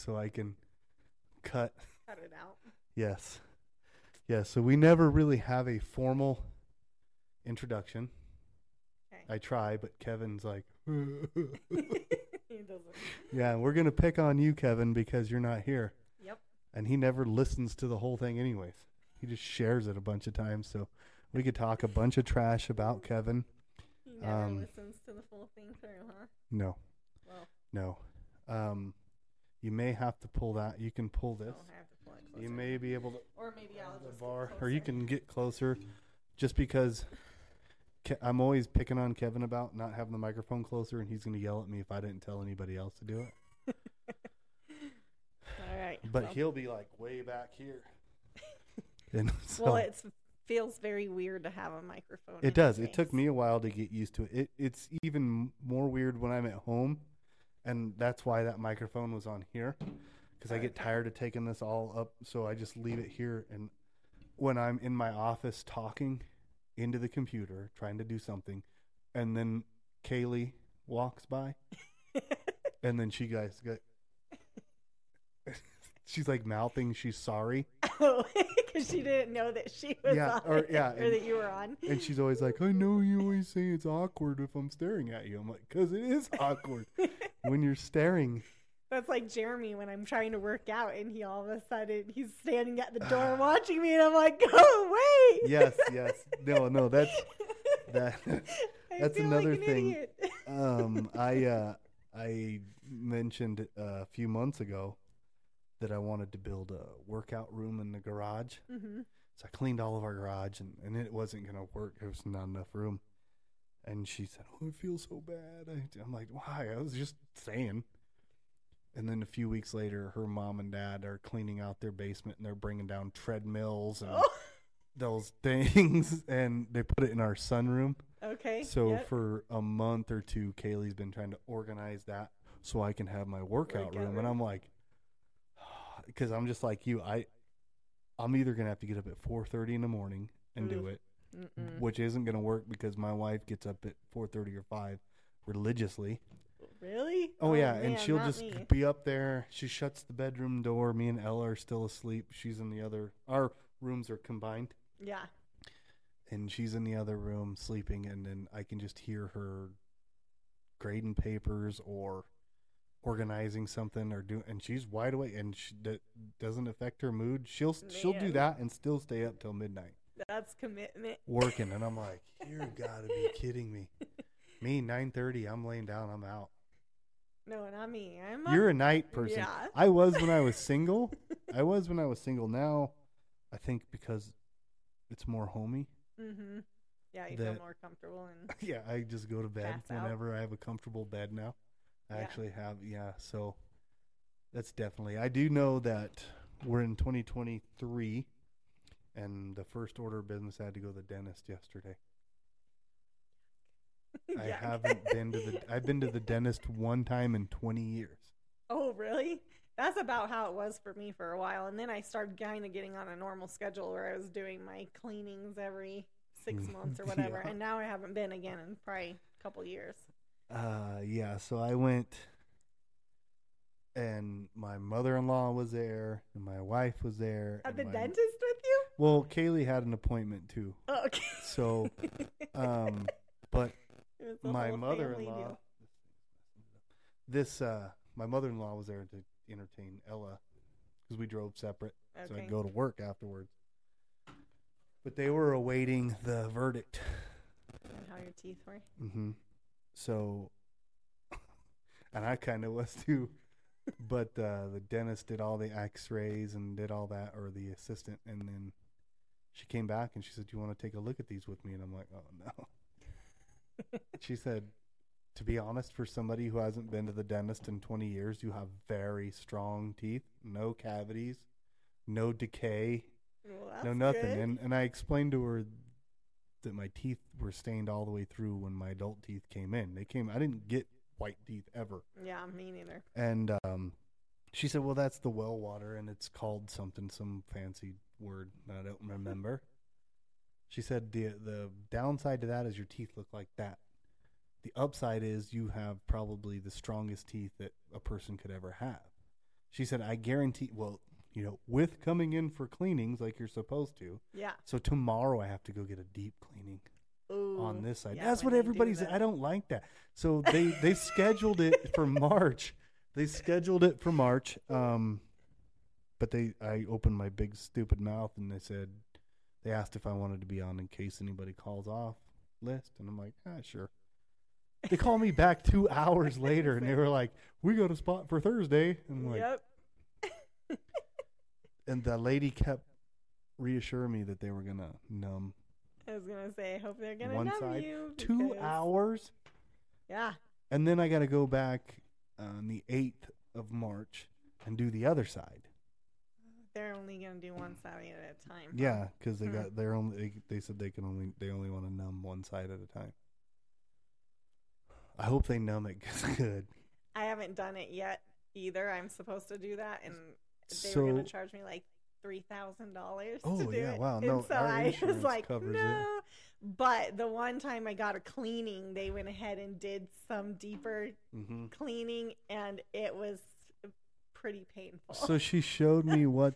so I can cut. Cut it out. Yes. Yeah, So we never really have a formal introduction. Okay. I try, but Kevin's like, yeah, we're going to pick on you, Kevin, because you're not here. Yep. And he never listens to the whole thing, anyways. He just shares it a bunch of times. So we could talk a bunch of trash about Kevin. He never Um, listens to the full thing through, huh? No, Well, no. Um, you may have to pull that. You can pull this. I'll have to pull it closer. You may be able to or maybe I'll the just bar, or you can get closer, just because Ke- I'm always picking on Kevin about not having the microphone closer, and he's going to yell at me if I didn't tell anybody else to do it. All right. But well, he'll be like way back here. and so well, it feels very weird to have a microphone. it does. It took me a while to get used to it. it. It's even more weird when I'm at home, and that's why that microphone was on here, because I get tired of taking this all up, so I just leave it here. And when I'm in my office talking into the computer, trying to do something, and then Kaylee walks by, and then she guys get. She's like mouthing she's sorry, Oh, she didn't know that she was Yeah, on or- it, yeah, or and- that you were on. and she's always like, "I know you always say it's awkward if I'm staring at you." I'm like, "Cause it is awkward when you're staring." That's like Jeremy when I'm trying to work out and he all of a sudden he's standing at the door watching me and I'm like, go away. Yes, yes. No, no, that's that. That's another like an thing. Um, I uh, I mentioned a few months ago that I wanted to build a workout room in the garage. hmm So I cleaned all of our garage, and, and it wasn't gonna work. There was not enough room. And she said, "Oh, I feel so bad." I, I'm like, "Why?" I was just saying. And then a few weeks later, her mom and dad are cleaning out their basement, and they're bringing down treadmills and Oh, those things, and they put it in our sunroom. okay. So yep. for a month or two, Kaylee's been trying to organize that so I can have my workout Workout room, and. I'm like, because I'm just like you, I, I'm either gonna have to get up at 4:30 in the morning and do mm. it, Mm-mm. which isn't gonna work because my wife gets up at 4:30 or 5 religiously. Really? Oh, oh yeah, man, and she'll not just me. be up there. She shuts the bedroom door. Me and Ella are still asleep. She's in the other. Our rooms are combined. Yeah. and she's in the other room sleeping and then i can just hear her grading papers or organizing something or do and she's wide awake and she that doesn't affect her mood she'll she'll do that and still stay up till midnight That's commitment. working and i'm like you gotta be kidding me me 9.30 i'm laying down i'm out No, not me. I'm you're up. a night person Yeah. i was when i was single i was when i was single now i think because it's more homey mm-hmm. Yeah, you that- feel more comfortable and yeah, I just go to bed Pass out. whenever I have a comfortable bed now. I Yeah. actually have, yeah. So that's definitely. I do know that we're in 2023, and the first order of business I had to go to the dentist yesterday. I Yeah. haven't been to the. I've been to the dentist one time in 20 years. Oh, really? That's about how it was for me for a while. And then I started kind of getting on a normal schedule where I was doing my cleanings every six Mm, months or whatever. yeah. And now I haven't been again in probably a couple years. Uh, yeah. So I went, and my mother-in-law was there, and my wife was there. At the my- dentist with you? Well, Kaylee had an appointment too. Oh, okay. So, um, but It was a my mother-in-law, this uh, my mother-in-law was there to entertain Ella because we drove separate, so I'd go to work afterwards. But they were awaiting the verdict. And how your teeth were? hmm So, and I kind of was too. But uh, the dentist did all the X-rays and did all that, or the assistant, and then she came back and she said, "Do you want to take a look at these with me?" And I'm like, "Oh no." She said, "To be honest, for somebody who hasn't been to the dentist in 20 years, you have very strong teeth, no cavities, no decay, Well, no nothing." good. And and I explained to her that my teeth were stained all the way through when my adult teeth came in. They came. I didn't get white teeth ever. Yeah, me neither. And um, she said, "Well, that's the well water, and it's called something, some fancy word that I don't remember." she said, "the The downside to that is your teeth look like that. The upside is you have probably the strongest teeth that a person could ever have. She said, I guarantee, well, you know, with coming in for cleanings like you're supposed to. Yeah. So tomorrow I have to go get a deep cleaning Ooh, on this side. yeah, That's what do everybody's. I don't like that. So they they scheduled it for March. They scheduled it for March. Um, but they I opened my big stupid mouth and they said they asked if I wanted to be on in case anybody calls off list, and I'm like, ah, sure. They call me back two hours later and they were like, "We got a spot for Thursday," and I'm like, yep. And the lady kept reassuring me that they were gonna numb I was gonna say, I hope they're gonna One numb side. you. two because- hours. Yeah. And then I got to go back on the 8th of March and do the other side. They're only gonna do one side at a time. Yeah, because they Hmm. got their only. They, they said they can only they only want to numb one side at a time. I hope they numb it good. I haven't done it yet either. I'm supposed to do that, and they So were gonna charge me like three thousand dollars. Oh, to do yeah, it. wow, And no, so I was like, covers it. no. But the one time I got a cleaning, they went ahead and did some deeper hmm cleaning, and it was pretty painful. so she showed me what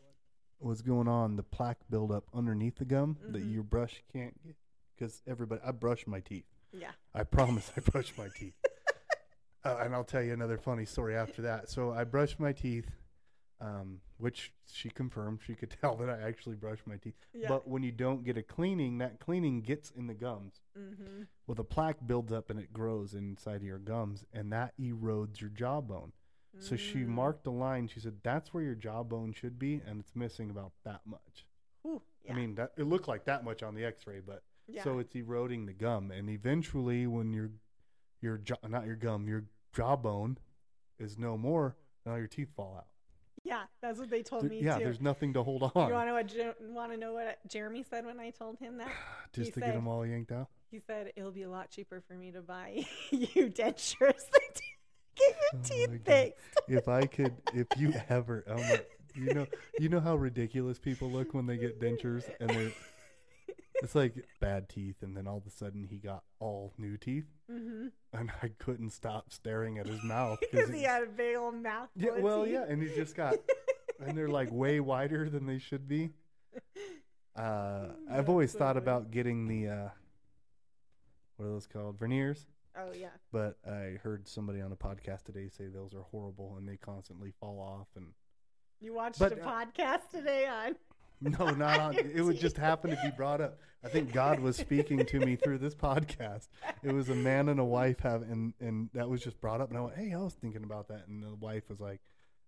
was going on. The plaque buildup underneath the gum that Mhm. your brush can't get. Because everybody, I brush my teeth. yeah. I promise I brush my teeth. Uh, and I'll tell you another funny story after that. So I brushed my teeth, um, which she confirmed. She could tell that I actually brushed my teeth. Yeah. But when you don't get a cleaning, that cleaning gets in the gums. mm-hmm. Well, the plaque builds up and it grows inside of your gums, and that erodes your jawbone. So she Mm. marked a line. She said, "That's where your jawbone should be, and it's missing about that much." Ooh, yeah. I mean, that it looked like that much on the X-ray, but yeah. so it's eroding the gum, and eventually, when your your jaw, not your gum, your jawbone is no more, now your teeth fall out. Yeah, that's what they told There- me yeah, too. there's nothing to hold on. You want to know what Jer- want to know what Jeremy said when I told him that? just he to get said- them all yanked out. He said it'll be a lot cheaper for me to buy you dentures than to get Oh your my teeth fixed. If I could, if you ever, oh my, you know, you know how ridiculous people look when they get dentures, and they're, it's like bad teeth, and then all of a sudden he got all new teeth, mm-hmm. and I couldn't stop staring at his mouth Because he had a big old mouth. yeah, well, yeah, and he just got and they're like way wider than they should be. Uh, I've always so thought funny. about getting the uh, what are those called veneers, Oh yeah. but I heard somebody on a podcast today say those are horrible and they constantly fall off. And You watched But, a uh, podcast today on. No, not on. It would just happen to be brought up. I think God was speaking to me through this podcast. It was a man and a wife have, and and that was just brought up, and I went, "Hey, I was thinking about that," and the wife was like,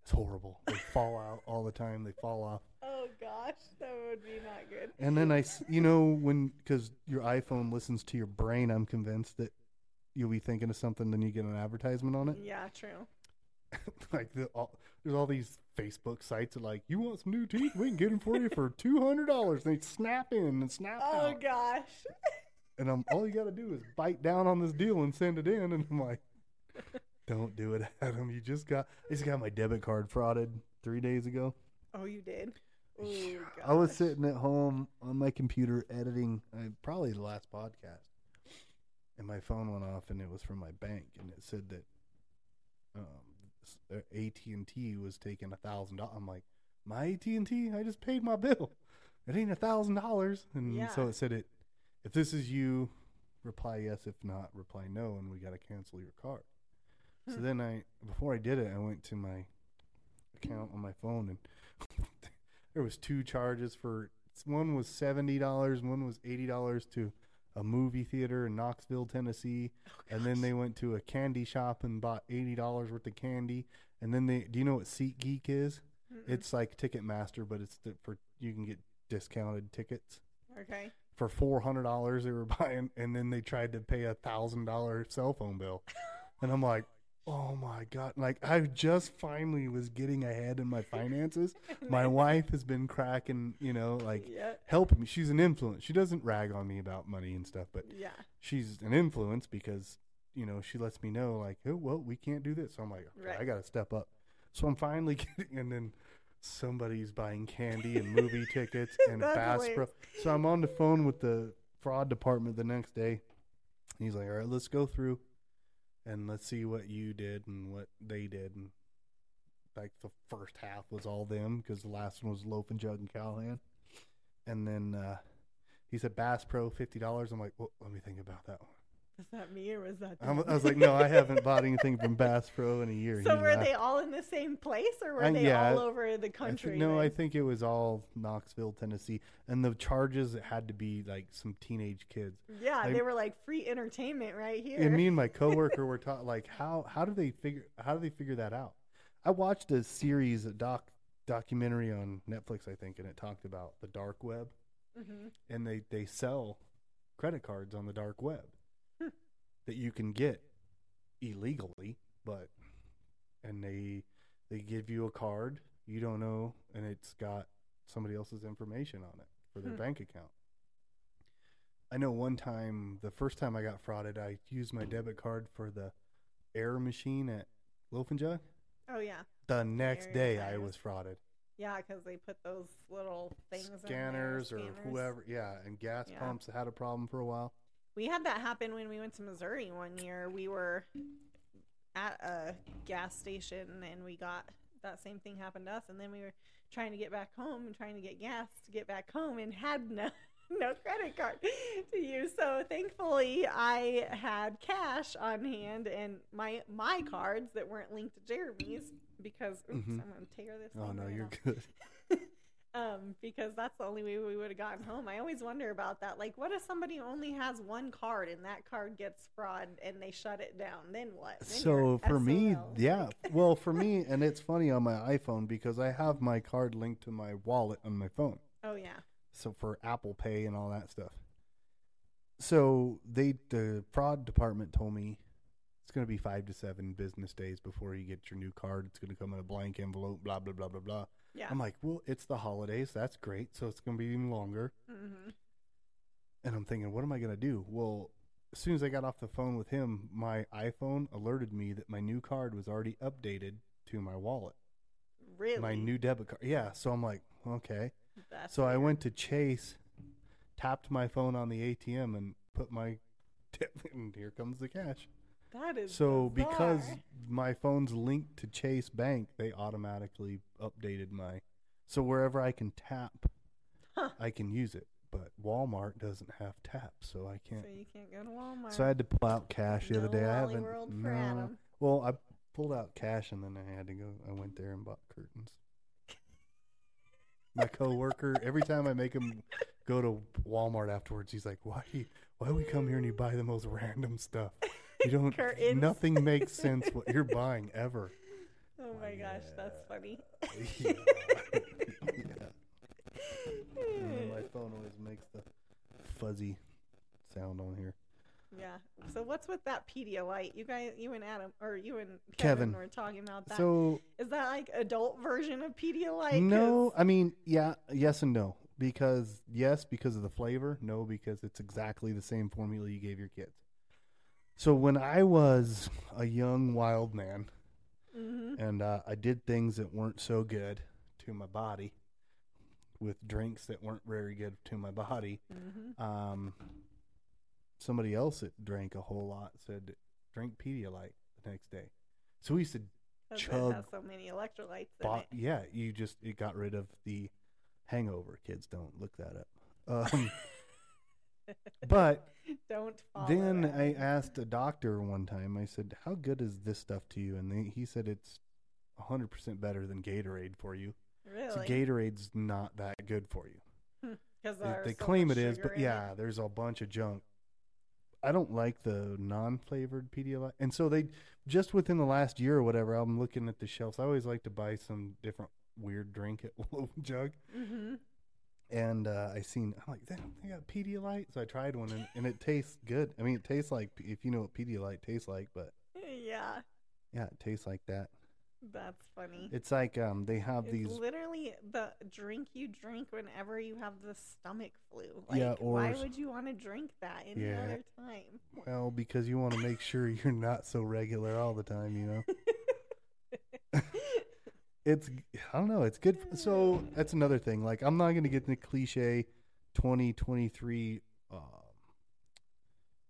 "It's horrible. They fall out all the time. They fall off." Oh gosh, that would be not good. And then I, you know, when because your iPhone listens to your brain, I'm convinced that you'll be thinking of something, then you get an advertisement on it. Yeah, true. like the, all, there's all these Facebook sites that like, you want some new teeth? We can get them for you for two hundred dollars. They snap in and snap Oh out, Oh gosh. and I'm all you got to do is bite down on this deal and send it in. And I'm like, don't do it, Adam. You just got, I just got my debit card frauded three days ago. Oh, you did. Oh, I was sitting at home on my computer editing uh, probably the last podcast, and my phone went off, and it was from my bank, and it said that um, AT and T was taking a thousand dollars. I'm like, my AT and T, I just paid my bill. It ain't a thousand dollars, and so it said it. If this is you, reply yes. If not, reply no, and we got to cancel your card. So Hmm. then I, before I did it, I went to my account on my phone, and there was two charges for one was seventy dollars, one was eighty dollars to a movie theater in Knoxville, Tennessee, oh, and then they went to a candy shop and bought eighty dollars worth of candy, and then they do you know what SeatGeek is? Mm-mm. It's like Ticketmaster, but it's the, for you can get discounted tickets okay. for four hundred dollars. They were buying, and then they tried to pay a thousand dollar cell phone bill, and I'm like, oh my god! Like I just finally was getting ahead in my finances. My wife has been cracking, you know, like yeah, helping me. She's an influence. She doesn't rag on me about money and stuff, but yeah. she's an influence because you know she lets me know like, oh well, we can't do this. So I'm like, okay, Right. I got to step up. So I'm finally getting, and then somebody's buying candy and movie tickets and Bass Pro. So I'm on the phone with the fraud department the next day. He's like, all right, let's go through and let's see what you did and what they did. And like the first half was all them because the last one was Loaf and Jug and Callahan. And then uh, he said Bass Pro fifty dollars. I'm like, well, let me think about that one. Was that me or was that? I'm. I was like, no, I haven't bought anything from Bass Pro in a year. So were laughed. they all in the same place, or were Uh, they yeah, all over the I thi- country? no, I think it was all Knoxville, Tennessee, and the charges had to be like some teenage kids. yeah, I- they were like free entertainment right here. And me and my coworker were taught like how how do they figure how do they figure that out? I watched a series, a doc documentary on Netflix, I think, and it talked about the dark web, hmm and they they sell credit cards on the dark web. That you can get illegally, but and they they give you a card you don't know, and it's got somebody else's information on it for their Hmm. bank account. I know one time, the first time I got frauded, I used my debit card for the air machine at Loaf and Jug. Oh yeah, The next day, I was frauded. yeah, because they put those little things in there, Scanners or scanners. whoever, yeah, and gas Yeah. pumps had a problem for a while. We had that happen when we went to Missouri one year. We were at a gas station and we got that same thing happened to us. And then we were trying to get back home and trying to get gas to get back home and had no no credit card to use. So thankfully, I had cash on hand and my my cards that weren't linked to Jeremy's because oops, Mhm. I'm gonna tear this. Oh no, you're off good. um, because that's the only way we would have gotten home. I always wonder about that. Like, what if somebody only has one card and that card gets fraud and they shut it down? Then what? Then So for me, yeah. Well, for me, and it's funny on my iPhone because I have my card linked to my wallet on my phone. Oh yeah. So for Apple Pay and all that stuff. So they the fraud department told me it's going to be 5 to 7 business days before you get your new card. It's going to come in a blank envelope, blah blah blah blah blah. Yeah. I'm like, "Well, it's the holidays. That's great. So it's going to be even longer." hmm And I'm thinking, "What am I going to do?" Well, as soon as I got off the phone with him, my iPhone alerted me that my new card was already updated to my wallet. Really? My new debit card. Yeah, so I'm like, "Okay." That's So I went to Chase, tapped my phone on the ATM, and put my tip, and here comes the cash. That is So because my phone's linked to Chase Bank, they automatically updated my. So wherever I can tap, Huh. I can use it. But Walmart doesn't have tap, so I can't. So you can't go to Walmart. So I had to pull out cash the other No day. I haven't. World for no. Adam. Well, I pulled out cash and then I had to go. I went there and bought curtains. My coworker, every time I make him go to Walmart afterwards, he's like, "Why? Why do we come here and you buy the most random stuff? You don't. Curtains. Nothing makes sense what you're buying ever." Oh my gosh, that's funny. yeah. yeah. My phone always makes the fuzzy sound on here. Yeah. So what's with that Pedialyte? You guys, you and Adam, or you and Kevin. Kevin, were talking about that. So Is that like adult version of Pedialyte? No, I mean, yeah, yes and no. Because yes, because of the flavor. No, because it's exactly the same formula you gave your kids. So when I was a young wild man Mhm. and uh, I did things that weren't so good to my body, with drinks that weren't very good to my body, Mhm. um, somebody else that drank a whole lot said, "Drink Pedialyte the next day." So we used to chug has so many electrolytes in bought, it. yeah, you just it got rid of the hangover. Kids don't look that up. Um, but Don't follow then that. I asked a doctor one time. I said, "How good is this stuff to you?" And they, he said it's hundred percent better than Gatorade for you. So really Gatorade's not that good for you. because They, they claim it is, but yeah, there's a bunch of junk. I don't like the non-flavored Pedialyte, and so they just within the last year or whatever. I'm looking at the shelves. I always like to buy some different weird drink at Jug, hmm and uh, I seen I'm like, they, they got Pedialyte, so I tried one, and, and it tastes good. I mean, it tastes like if you know what Pedialyte tastes like, but Yeah, yeah, it tastes like that. that's funny. It's like um, they have It's these literally the drink you drink whenever you have the stomach flu. Like, Yeah, or why would you want to drink that any Yeah. other time? well because you want to make sure you're not so regular all the time, you know. it's I don't know. It's good. So that's another thing. Like I'm not gonna get the cliche 2023 um,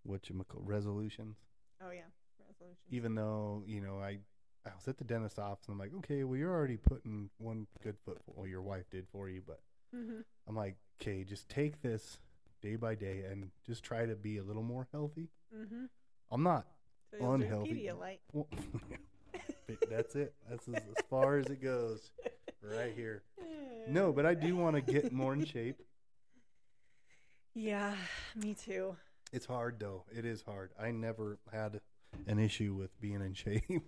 what you call resolutions. oh yeah, resolution. Even though you know I I was at the dentist office and I'm like, okay, well you're already putting one good foot. Well, your wife did for you, but hmm I'm like, okay, just take this day by day and just try to be a little more healthy. hmm I'm not. So Unhealthy. Well, that's it. That's as, as far as it goes, right here. No, but I do want to get more in shape. Yeah, me too. It's hard though. It is hard. I never had an issue with being in shape.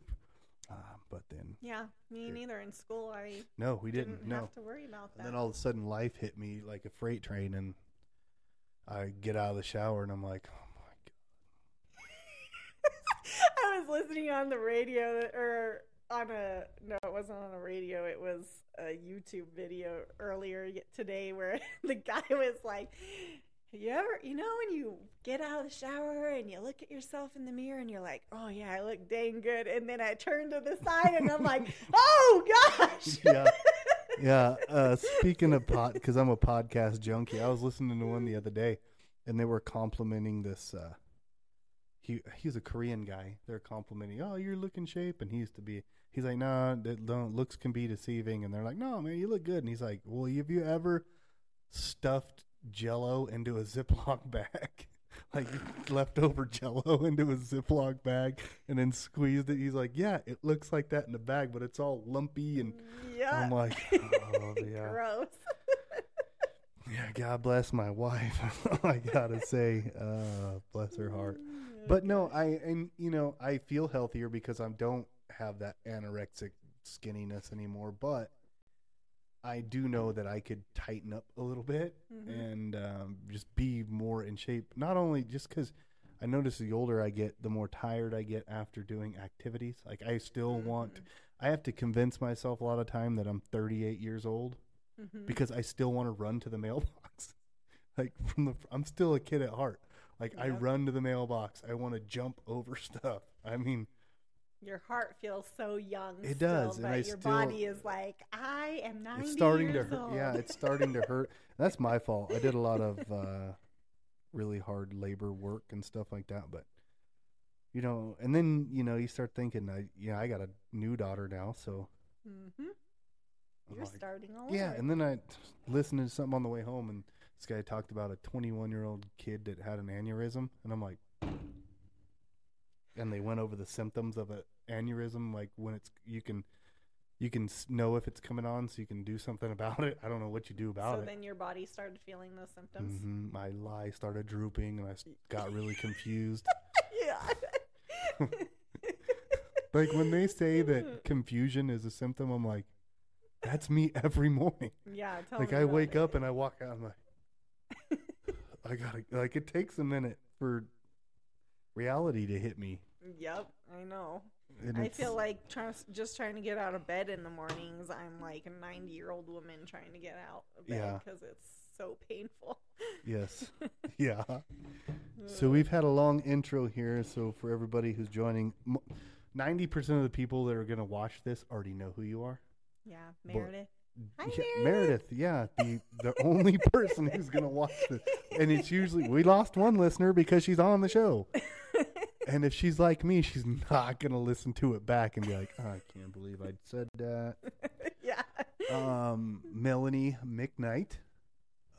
Uh, but then, Yeah, me Sure. neither. In school, I no, we didn't. didn't no. have to worry about And that. then all of a sudden, life hit me like a freight train, and I get out of the shower and I'm like, oh my I was listening on the radio or on a no, it wasn't on a radio. It was a YouTube video earlier today where the guy was like, "You ever, you know, when you get out of the shower and you look at yourself in the mirror and you're like, oh yeah, I look dang good,' and then I turn to the side and I'm like, oh gosh, Yeah. yeah. Uh, speaking of pod, because I'm a podcast junkie, I was listening to one the other day, and they were complimenting this. Uh, he he's a Korean guy. They're complimenting, oh, you're looking shape, and he used to be. He's like, no, that don't looks can be deceiving, and they're like, no, man, you look good, and he's like, well, have you ever stuffed Jello into a Ziploc bag? like leftover Jello into a Ziploc bag and then squeezed it. He's like, yeah, it looks like that in the bag, but it's all lumpy and yeah, I'm like, oh yeah, gross. yeah. God bless my wife. I gotta say, uh, bless her heart. But no, I and you know I feel healthier because I don't have that anorexic skinniness anymore. But I do know that I could tighten up a little bit Mhm. and um, just be more in shape. Not only just because I notice the older I get, the more tired I get after doing activities. Like I still want. Mhm. I have to convince myself a lot of time that I'm 38 years old Mhm. because I still want to run to the mailbox. like from the, I'm still a kid at heart. Like I run to the mailbox. I want to jump over stuff. I mean, Your heart feels so young. It still, does, and but I your still- body is like, I am ninety it's starting to hurt. old. Yeah, it's starting to hurt. That's my fault. I did a lot of uh, really hard labor work and stuff like that. But you know, and then you know, you start thinking, I yeah, I got a new daughter now, so hmm You're like, starting all Yeah, and then I listened to something on the way home, and this guy talked about a 21 year old kid that had an aneurysm, and I'm like, and they went over the symptoms of an aneurysm, like when it's you can you can know if it's coming on, so you can do something about it. I don't know what you do about so it. So then your body started feeling those symptoms. hmm My lie started drooping, and I got really confused. yeah. like when they say that confusion is a symptom, I'm like, that's me every morning. yeah, tell like I wake it. up and I walk out. I'm like, I gotta like it takes a minute for reality to hit me. Yep, I know. And I feel like trying, just trying to get out of bed in the mornings. I'm like a 90 year old woman trying to get out of bed Yeah. because it's so painful. yes, yeah. So we've had a long intro here. So for everybody who's joining, ninety percent of the people that are gonna watch this already know who you are. yeah, Meredith. Hi, Yeah, Meredith. yeah, the the only person who's gonna watch this, and it's usually we lost one listener because she's on the show. And if she's like me, she's not gonna listen to it back and be like, oh, "I can't believe I said that." yeah. Um, Melany McKnight,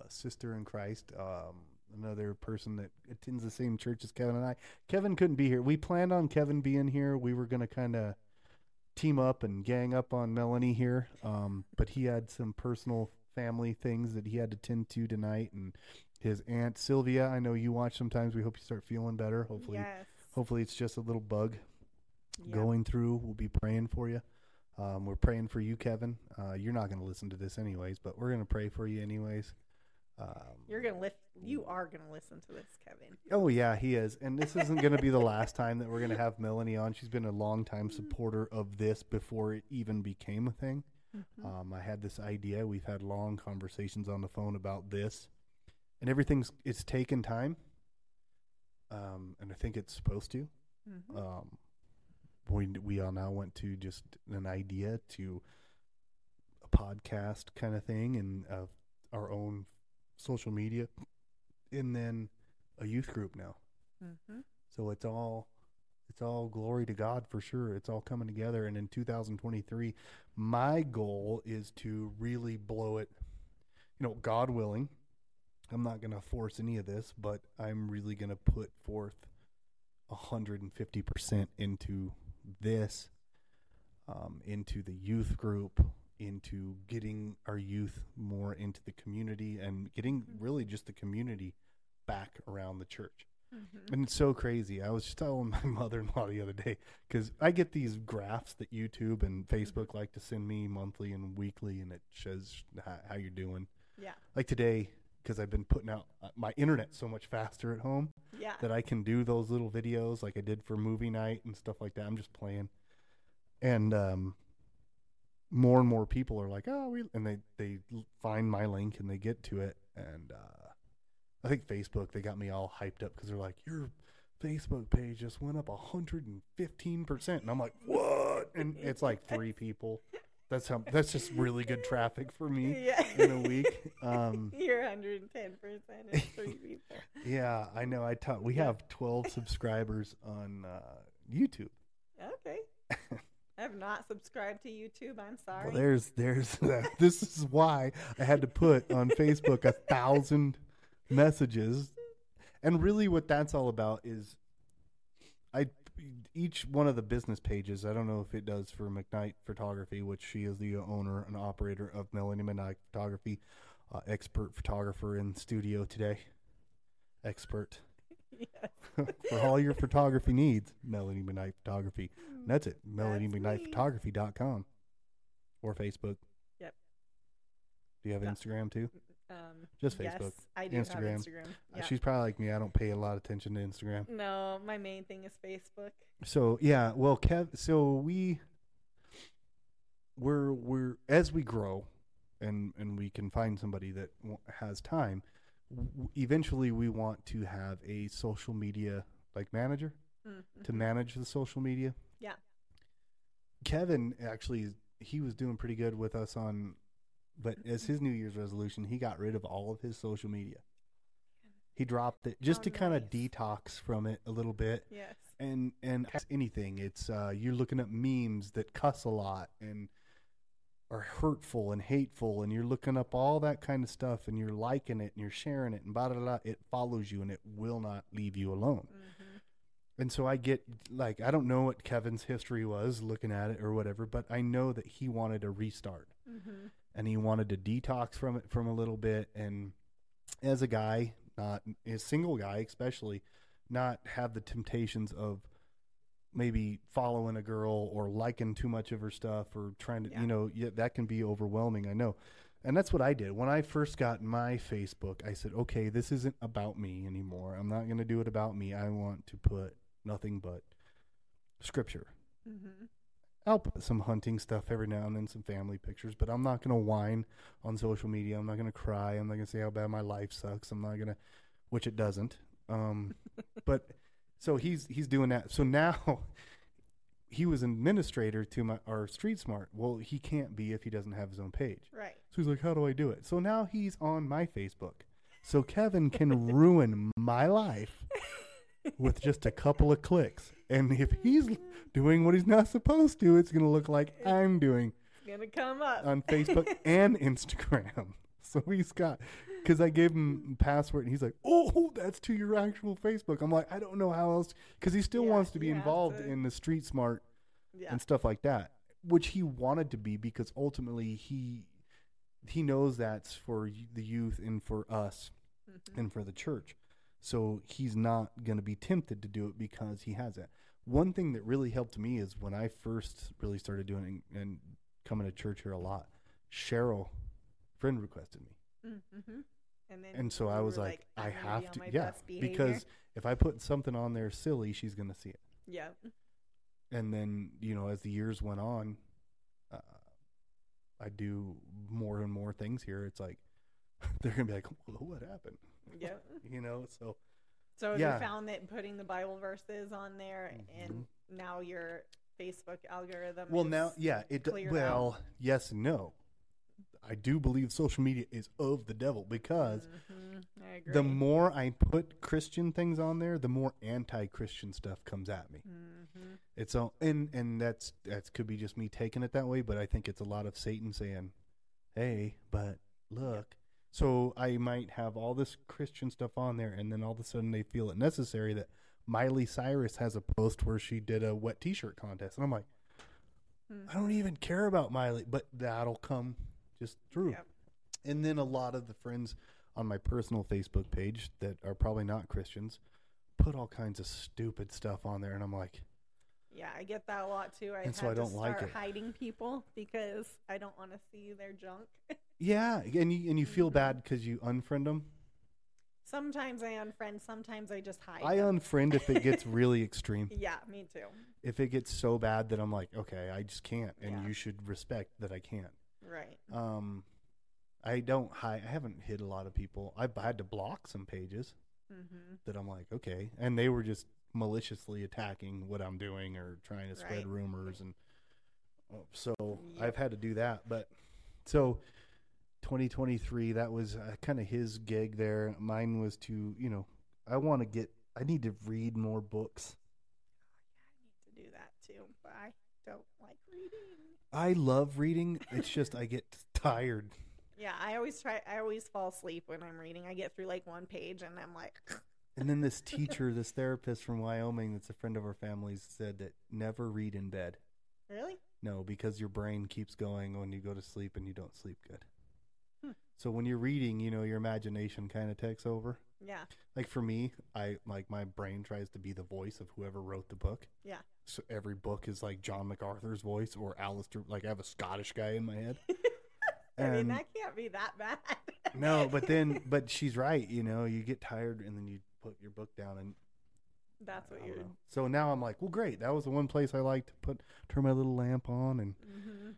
a sister in Christ, um, another person that attends the same church as Kevin and I. Kevin couldn't be here. We planned on Kevin being here. We were gonna kind of team up and gang up on Melany here, um, but he had some personal family things that he had to tend to tonight, and his aunt Sylvia. I know you watch sometimes. We hope you start feeling better. Hopefully, yes. hopefully it's just a little bug Yep. going through. We'll be praying for you. Um, we're praying for you, Kevin. Uh, you're not going to listen to this anyways, but we're going to pray for you anyways. Um, You're gonna lift. You are gonna listen to this, Kevin. oh yeah, he is, and this isn't going to be the last time that we're going to have Melany on. She's been a long time supporter of this before it even became a thing. Mhm. Um, I had this idea. We've had long conversations on the phone about this, and everything's it's taken time. Um, and I think it's supposed to. Mhm. um, we we all now went to just an idea to a podcast kind of thing and uh, our own social media, and then a youth group now. Mhm. So it's all it's all glory to God for sure. It's all coming together. And in 2023, my goal is to really blow it. You know, God willing, I'm not going to force any of this, but I'm really going to put forth 150% into this, um, into the youth group, into getting our youth more into the community and getting really just the community back around the church. Mhm. And it's so crazy. I was just telling my mother in law the other day because I get these graphs that YouTube and Facebook like to send me monthly and weekly, and it shows how, how you're doing. Yeah. Like today, because I've been putting out uh, my internet so much faster at home Yeah. that I can do those little videos like I did for movie night and stuff like that. I'm just playing, and um, more and more people are like, "Oh, we," and they they find my link and they get to it, and uh, I think Facebook they got me all hyped up because they're like, "Your Facebook page just went up 115 percent," and I'm like, "What?" And it's like three people. That's how. That's just really good traffic for me yeah. in a week. Um, You're 110 percent three people. yeah, I know. I taught. We have 12 subscribers on uh, YouTube. Okay. I have not subscribed to YouTube. I'm sorry. Well, there's there's this is why I had to put on Facebook a thousand messages, and really what that's all about is I each one of the business pages. I don't know if it does for McKnight Photography, which she is the owner and operator of Melany McKnight Photography, uh, expert photographer in studio today, expert yes. for all your photography needs. Melany McKnight Photography. And that's it. MelanyMcKnightPhotography.com or Facebook. Yep. Do you have. Instagram too? Um, Just yes, Facebook, I do Instagram. have Instagram. Uh, Yeah. She's probably like me. I don't pay a lot of attention to Instagram. no, my main thing is Facebook. So yeah, well, Kev. So we we're we're as we grow, and and we can find somebody that w- has time. W- eventually, we want to have a social media like manager Mm, to mhm. manage the social media. Yeah. Kevin actually he was doing pretty good with us on but as his New Year's resolution, he got rid of all of his social media. He dropped it just Oh, to kind of detox from it a little bit. Yes. And and anything, it's uh you're looking up memes that cuss a lot and are hurtful and hateful and you're looking up all that kind of stuff and you're liking it and you're sharing it and blah blah blah it follows you and it will not leave you alone. hmm And so I get like I don't know what Kevin's history was looking at it or whatever, but I know that he wanted a restart hmm and he wanted to detox from it from a little bit and as a guy, not a single guy especially, not have the temptations of maybe following a girl or liking too much of her stuff or trying to Yeah. you know, yeah, that can be overwhelming, I know. And that's what I did. When I first got my Facebook, I said, "Okay, this isn't about me anymore. I'm not going to do it about me. I want to put nothing but scripture hmm I'll put some hunting stuff every now and then, some family pictures, but I'm not going to whine on social media. I'm not going to cry. I'm not going to say how bad my life sucks. I'm not going to, which it doesn't. Um, but so he's he's doing that. So now he was an administrator to my our Street Smart. Well, he can't be if he doesn't have his own page. Right. So he's like, "How do I do it?" So now he's on my Facebook. So Kevin can ruin my life with just a couple of clicks. And if he's doing what he's not supposed to, it's going to look like I'm doing It's gonna come up on Facebook and Instagram. So he's got because I gave him password and he's like, "Oh, that's to your actual Facebook." I'm like, I don't know how else because he still Yeah, wants to be involved to- in the street smart Yeah. and stuff like that, which he wanted to be because ultimately he he knows that's for the youth and for us Mhm. and for the church. So he's not going to be tempted to do it because he has that. One thing that really helped me is when I first really started doing it and coming to church here a lot. Cheryl, friend requested me, Mm-hmm. And then and so I was like, I'm I have to, yeah, because if I put something on there silly, she's going to see it. yeah, and then you know as the years went on uh, i do more and more things here it's like they're gonna be like what happened yeah. you know so So Yeah. you found that putting the Bible verses on there, and Mhm. now your Facebook algorithm? well is, now yeah it d- well yes no i do believe social media is of the devil because Mhm, the more i put christian things on there the more anti-christian stuff comes at me Mm, It's all and and that's that could be just me taking it that way, but I think it's a lot of Satan saying, "Hey, but look." So I might have all this Christian stuff on there, and then all of a sudden they feel it necessary that Miley Cyrus has a post where she did a wet T-shirt contest, and I'm like, hmm. I don't even care about Miley, but that'll come just through. Yep. And then a lot of the friends on my personal Facebook page that are probably not Christians put all kinds of stupid stuff on there, and I'm like, Yeah, I get that a lot too. I And so I don't to like it. hiding people because I don't want to see their junk. yeah, and you and you feel bad because you unfriend them. sometimes I unfriend, sometimes I just hide. I them. unfriend if it gets really extreme. yeah, me too. If it gets so bad that I'm like, okay, I just can't, and Yeah. you should respect that I can't. Right. Um, I don't hide. I haven't hit a lot of people. I've had to block some pages. Mm-hmm. that I'm like, okay. And they were just maliciously attacking what I'm doing or trying to spread Right. rumors. And uh, so Yep. I've had to do that. But so 2023, that was uh, kind of his gig there. Mine was to, you know, I want to get, I need to read more books. I need to do that too, but I don't like reading. I love reading. It's just I get tired. Yeah, I always try. I always fall asleep when I'm reading. I get through like one page and I'm like, And then this teacher, this therapist from Wyoming that's a friend of our family's said that never read in bed. really? No, because your brain keeps going when you go to sleep and you don't sleep good. So when you're reading, you know, your imagination kind of takes over. Yeah. Like for me, I like my brain tries to be the voice of whoever wrote the book. Yeah. So every book is like John MacArthur's voice or Alistair. Like I have a Scottish guy in my head. I mean, that can't be that bad. no, but then, but she's right. You know, you get tired and then you put your book down and that's what you're. know. So now I'm like, well, great. That was the one place I like to put turn my little lamp on and hmm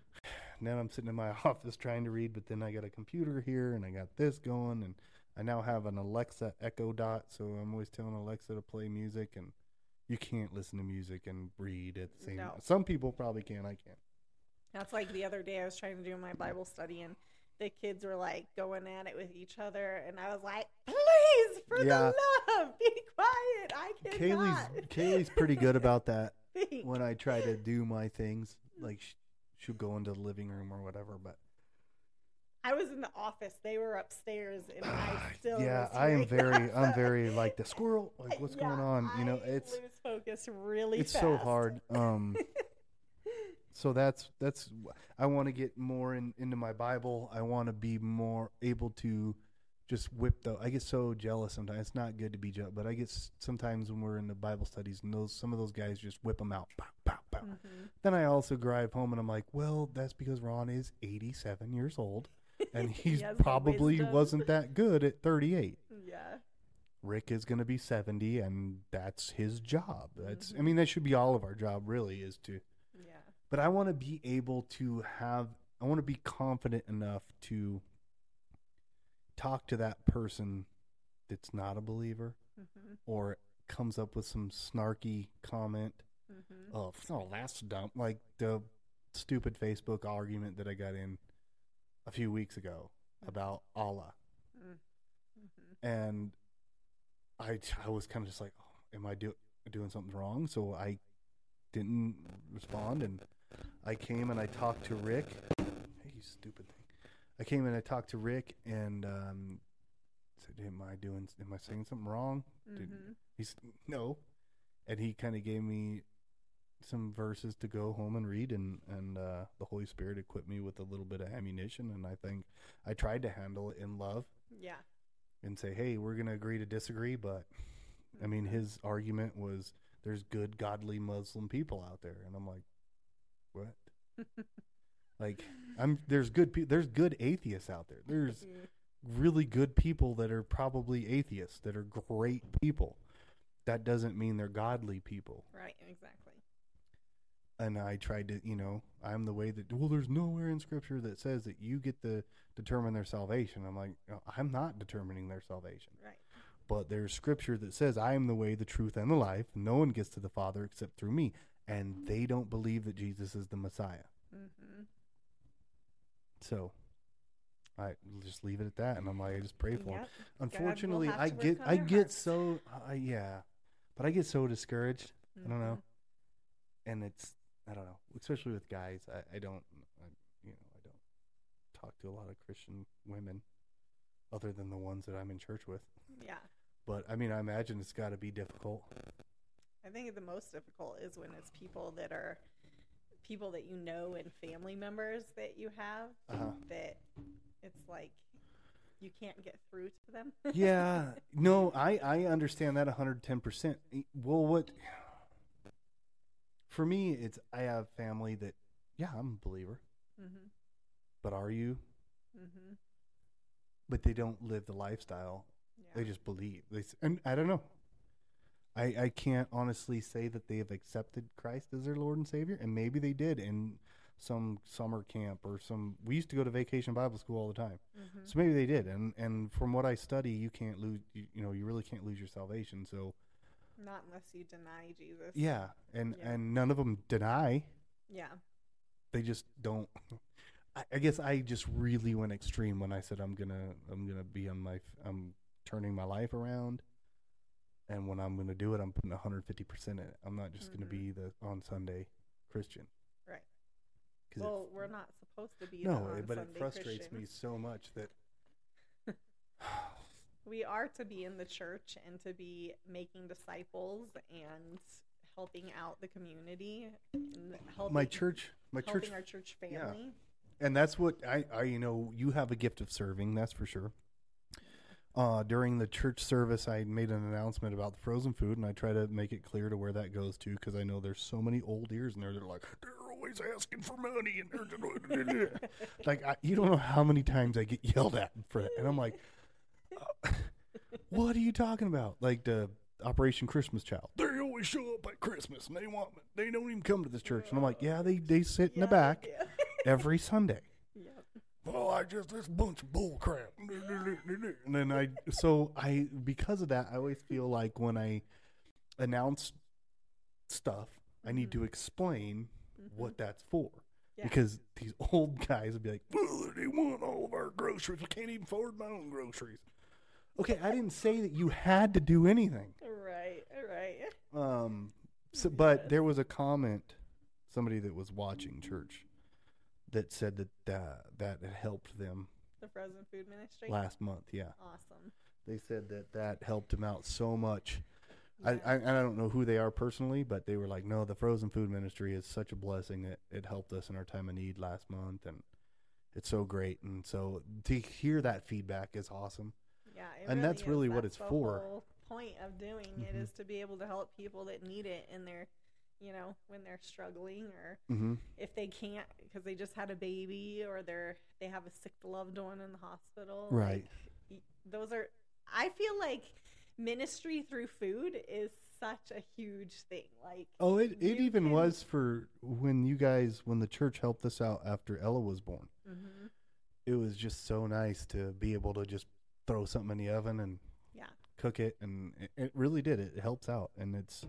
now I'm sitting in my office trying to read, but then I got a computer here and I got this going, and I now have an Alexa Echo Dot, so I'm always telling Alexa to play music, and you can't listen to music and read at the same. No. Some people probably can. I can't. That's like the other day I was trying to do my Bible study and the kids were like going at it with each other and I was like, please, for Yeah. the love, be quiet. I cannot. Kaylee's Kaylee's pretty good about that. When I try to do my things, like sh- she'll go into the living room or whatever, but I was in the office. They were upstairs and I still yeah, I am very. I'm very like the squirrel. Like what's Yeah, going on? You know, it's lose focus really it's so hard. Um, so that's that's I want to get more in, into my Bible. I want to be more able to just whip the. I get so jealous sometimes. It's not good to be jealous, but I get s- sometimes when we're in the Bible studies and those some of those guys just whip them out. Pow, Mhm. Then I also drive home and I'm like, well, that's because Ron is 87 years old, and He probably wasn't that good at 38. Yeah. Rick is going to be 70 and that's his job. That's I Mhm. mean that should be all of our job really is to Yeah. but I want to be able to have I want to be confident enough to talk to that person that's not a believer Mhm. or comes up with some snarky comment Mhm. of oh that's dumb like the stupid Facebook argument that I got in a few weeks ago about Allah Mm. Mhm. and I I was kind of just like, oh, am I do, doing something wrong? So I didn't respond, and I came and I talked to Rick. Hey, you stupid thing! I came and I talked to Rick and um, said, "Am I doing? Am I saying something wrong?" Did- Mhm. He's no, and he kind of gave me some verses to go home and read, and and uh, the Holy Spirit equipped me with a little bit of ammunition, and I think I tried to handle it in love Yeah. and say, "Hey, we're going to agree to disagree." But I mean, Mhm. his argument was, "There's good, godly Muslim people out there," and I'm like, "What?" Like, I'm there's good pe- there's good atheists out there. There's Mhm. really good people that are probably atheists that are great people. That doesn't mean they're godly people. Right. Exactly. And I tried to, you know, I'm the way that. Well, there's nowhere in Scripture that says that you get to determine their salvation. I'm like, I'm not determining their salvation. Right. But there's scripture that says, I am the way, the truth, and the life. No one gets to the Father except through me. And they don't believe that Jesus is the Messiah. Mm-hmm. So I just leave it at that. And I'm like, I just pray for them. Yep. Unfortunately, I get, I get so, uh, yeah. But I get so discouraged. I don't know. Mhm. and it's I don't know, especially with guys. I, I don't, I, you know, I don't talk to a lot of Christian women, other than the ones that I'm in church with. Yeah. But I mean, I imagine it's got to be difficult. I think the most difficult is when it's people that are people that you know and family members that you have Uh-huh. that it's like you can't get through to them. yeah, no, I I understand that 110. percent Well, what for me, it's I have family that, yeah, I'm a believer, mhm. but are you? Mhm. But they don't live the lifestyle Yeah. They just believe. They and I don't know. I I can't honestly say that they have accepted Christ as their Lord and Savior, and maybe they did in some summer camp or some. We used to go to vacation Bible school all the time, Mhm. so maybe they did. And and from what I study, you can't lose. You, you know, you really can't lose your salvation. So Not unless you deny Jesus. yeah, and Yeah. and none of them deny. Yeah. They just don't. I, I guess I just really went extreme when I said I'm gonna I'm gonna be on my I'm turning my life around, and when I'm gonna do it, I'm putting 150 percent in it. I'm not just gonna Mhm. be the on Sunday Christian. Right. Well, we're not supposed to be no, but Sunday it frustrates Christian. me so much that We are to be in the church and to be making disciples and helping out the community and helping my church, my helping church, our church yeah. family. and that's what I, I, you know, you have a gift of serving, that's for sure. Uh, during the church service, I made an announcement about the frozen food, and I try to make it clear to where that goes to because I know there's so many old ears in there. They're like, they're always asking for money, and they're like, I, you don't know how many times I get yelled at for that, and I'm like, what are you talking about? Like the Operation Christmas Child. They always show up at Christmas, and they want, they don't even come to this church, and I'm like, yeah, they they sit in Yeah, the back yeah. every Sunday. Yep. Well, I just this bunch of bull crap. And then I so I because of that I always feel like when I announce stuff, I need to mm-hmm. explain mm-hmm. what that's for. Yeah. Because these old guys would be like, well, they want all of our groceries. I can't even afford my own groceries. Okay, I didn't say that you had to do anything. Right, right. Um, so, but there was a comment, somebody that was watching church, that said that uh, that had helped them The frozen food ministry. last month. Yeah, Awesome. they said that that helped them out so much. Yeah. I, I I don't know who they are personally, but they were like, no, the frozen food ministry is such a blessing that it helped us in our time of need last month, and it's so great. And so to hear that feedback is awesome. Yeah, it and that's is. really what That's it's the for. whole point of doing it Mhm. is to be able to help people that need it in their, you know, when they're struggling or Mm-hmm. if they can't because they just had a baby or they're they have a sick loved one in the hospital. Right. Like, those are. I feel like ministry through food is such a huge thing. Like. Oh, it, it even can- was for when you guys when the church helped us out after Ella was born. hmm It was just so nice to be able to just throw something in the oven and Yeah. cook it, and it, it really did. It helps out, and it's.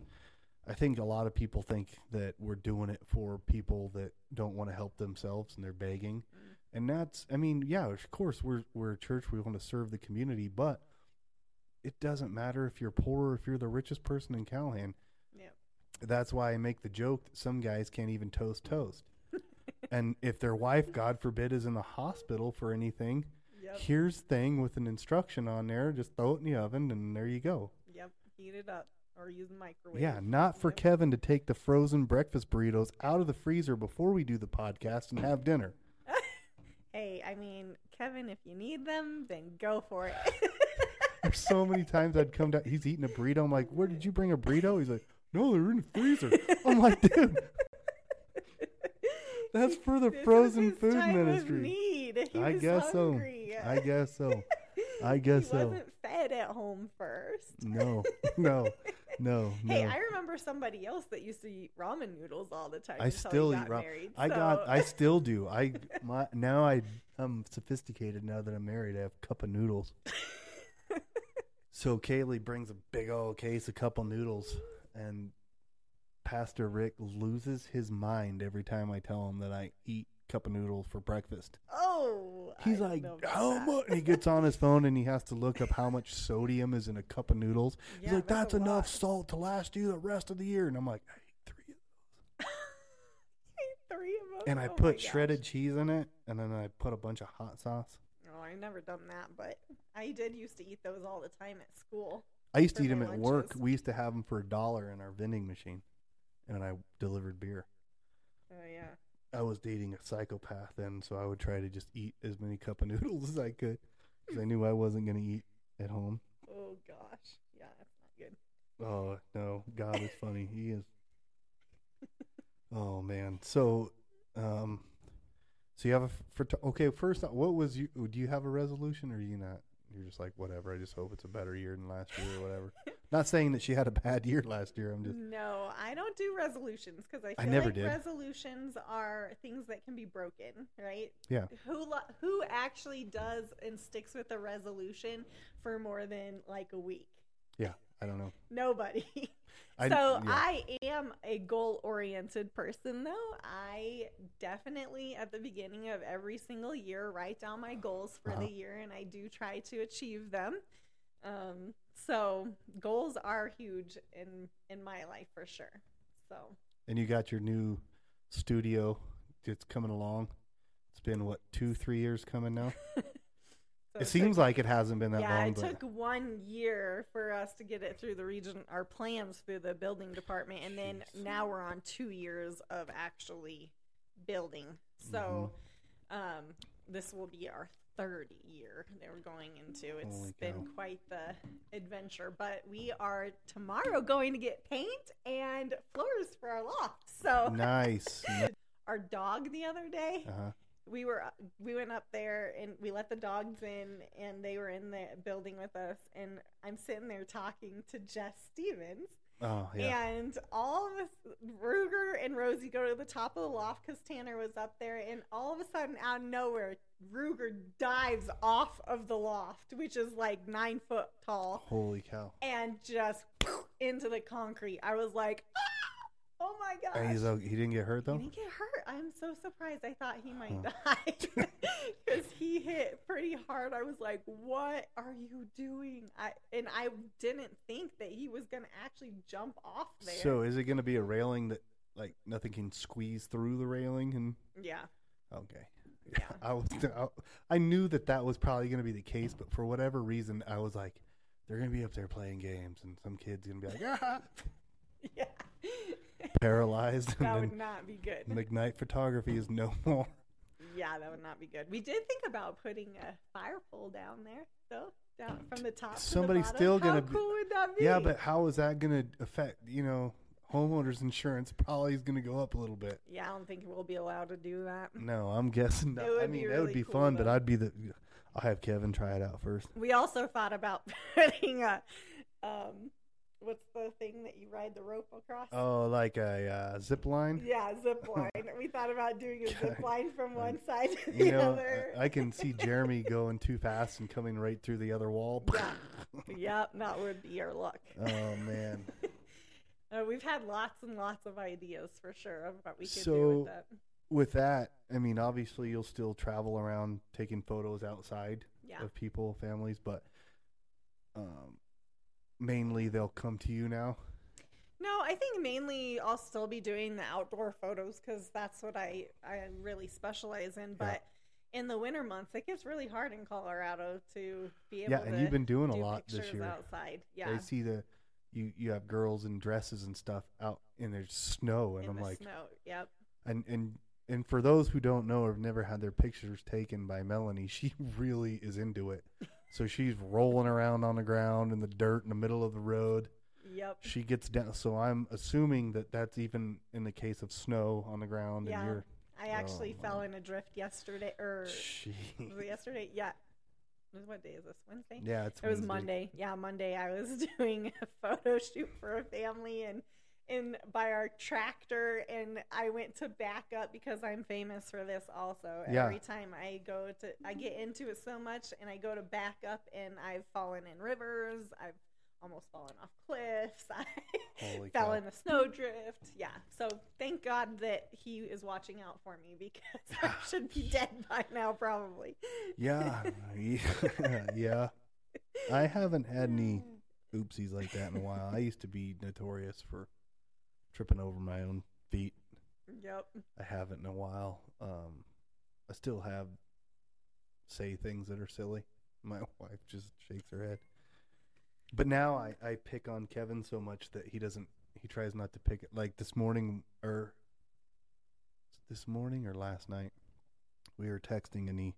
I think a lot of people think that we're doing it for people that don't want to help themselves and they're begging, Mm. and that's. I mean, yeah, of course we're we're a church. We want to serve the community, but it doesn't matter if you're poor or if you're the richest person in Calhan. Yep. That's why I make the joke that some guys can't even toast toast. and if their wife, God forbid, is in the hospital for anything, Yep. here's thing with an instruction on there. Just throw it in the oven, and there you go. Yep. Heat it up or use the microwave. Yeah, not for Yep. Kevin to take the frozen breakfast burritos out of the freezer before we do the podcast and have dinner. Hey, I mean, Kevin, if you need them, then go for it. There's so many times I'd come down. He's eating a burrito. I'm like, "Where did you bring a burrito?" He's like, "No, they're in the freezer." I'm like, "Dude, that's for the This frozen food ministry." I guess hungry. so. I guess so. I guess he so. wasn't fed at home first. No, no, no, no. Hey, I remember somebody else that used to eat ramen noodles all the time. I still eat ramen. married. I got. I still do. I my now I I'm sophisticated now that I'm married. I have a cup of noodles. so Kaylee brings a big old case of cup of noodles, and Pastor Rick loses his mind every time I tell him that I eat cup of noodles for breakfast. oh, He's I like, "How much?" And he gets on his phone and he has to look up how much sodium is in a cup of noodles. He's like, "That's a enough lot. salt to last you the rest of the year." And I'm like, "I ate three of those. and I Oh put gosh. shredded cheese in it, and then I put a bunch of hot sauce. Oh, I've never done that, but I did used to eat those all the time at school. I used to eat them my at work. We used to have them for a dollar in our vending machine, and I delivered beer. Oh yeah. I was dating a psychopath then, so I would try to just eat as many cup of noodles as I could because I knew I wasn't going to eat at home. Oh gosh. Yeah, that's not good. Oh no, God is funny. He is. Oh man. So, um, so you have a for okay. First, what was you? Do you have a resolution, or you not? You're just like whatever. I just hope it's a better year than last year, or whatever. not saying that she had a bad year last year. I'm just No, I don't do resolutions because I I never like did. resolutions are things that can be broken, right? Yeah. Who lo- who actually does and sticks with a resolution for more than like a week? Yeah, I don't know. Nobody. I, so yeah. I am a goal oriented person though. I definitely at the beginning of every single year write down my goals for Uh-huh. the year and I do try to achieve them. Um, so goals are huge in in my life for sure. So and you got your new studio. It's coming along. It's been what two, three years coming now. so it seems took- like it hasn't been that yeah, long, it but took one year for us to get it through the region, our plans through the building department, and then Jeez. now we're on two years of actually building. So, Mm-hmm. um, this will be our third year that we're going into. It's Holy been cow. quite the adventure, but we are tomorrow going to get paint and floors for our loft. So, nice. our dog the other day, Uh huh. We were we went up there and we let the dogs in and they were in the building with us and I'm sitting there talking to Jess Stevens Oh yeah. and all of us Ruger and Rosie go to the top of the loft because Tanner was up there and all of a sudden out of nowhere Ruger dives off of the loft which is like nine foot tall Holy cow. and just into the concrete I was like ah! Oh my god! And he's he didn't get hurt though. he didn't get hurt. I'm so surprised. I thought he might Huh. die because he hit pretty hard. I was like, "What are you doing?" I and I didn't think that he was gonna actually jump off there. So is it going to be a railing that like nothing can squeeze through the railing? And yeah, okay, Yeah. I was I, I knew that that was probably going to be the case, but for whatever reason, I was like, they're going to be up there playing games, and some kid's going to be like, ah, yeah, paralyzed, that and would not be good. McKnight Photography is no more. Yeah, that would not be good. We did think about putting a fire pole down there, though, down from the top. Somebody's to the still gonna How be- cool would that be? Yeah, but how is that going to affect you know? Homeowners insurance probably is going to go up a little bit. yeah, I don't think we'll be allowed to do that. No, I'm guessing. Not. I mean, that would be cool, fun, but. I'd be the. I'll have Kevin try it out first. We also thought about putting a, um, what's the thing that you ride the rope across? Oh, like a uh, zip line. Yeah, zip line. we thought about doing a zip line from one side to the You know, other. I, I can see Jeremy going too fast and coming right through the other wall. Yeah. yep, that would be our luck. oh man. Uh, we've had lots and lots of ideas for sure of what we could do So- with that. With that, I mean, obviously you'll still travel around taking photos outside Yeah. of people, families, but um, mainly they'll come to you now. No, I think mainly I'll still be doing the outdoor photos because that's what I I really specialize in. But in the winter months, it gets really hard in Colorado to be able Yeah, and you've been doing a lot this year. outside. Yeah, I see the you you have girls in dresses and stuff out and there's snow and in I'm the like snow. Yep. and and and for those who don't know or have never had their pictures taken by Melany, she really is into it. So she's rolling around on the ground in the dirt in the middle of the road. Yep. She gets down. So I'm assuming that that's even in the case of snow on the ground. Yeah. And you're, I actually Oh, fell my. in a drift yesterday, er, or she, was it yesterday? Yeah. What day is this? Wednesday. yeah, it's It was Monday. Yeah, Monday. I was doing a photo shoot for a family and in by our tractor, and I went to back up because I'm famous for this. Also, Yeah. every time I go to, I get into it so much, and I go to back up, and I've fallen in rivers. I've almost fallen off cliffs. I Holy fell in the snowdrift. Yeah. So thank God that he is watching out for me because I should be dead by now, probably. Yeah, yeah. I haven't had any oopsies like that in a while. I used to be notorious for tripping over my own feet. Yep. I haven't in a while. Um, I still have say things that are silly. My wife just shakes her head. But now I, I pick on Kevin so much that he doesn't he tries not to pick it like this morning or this morning or last night we were texting and he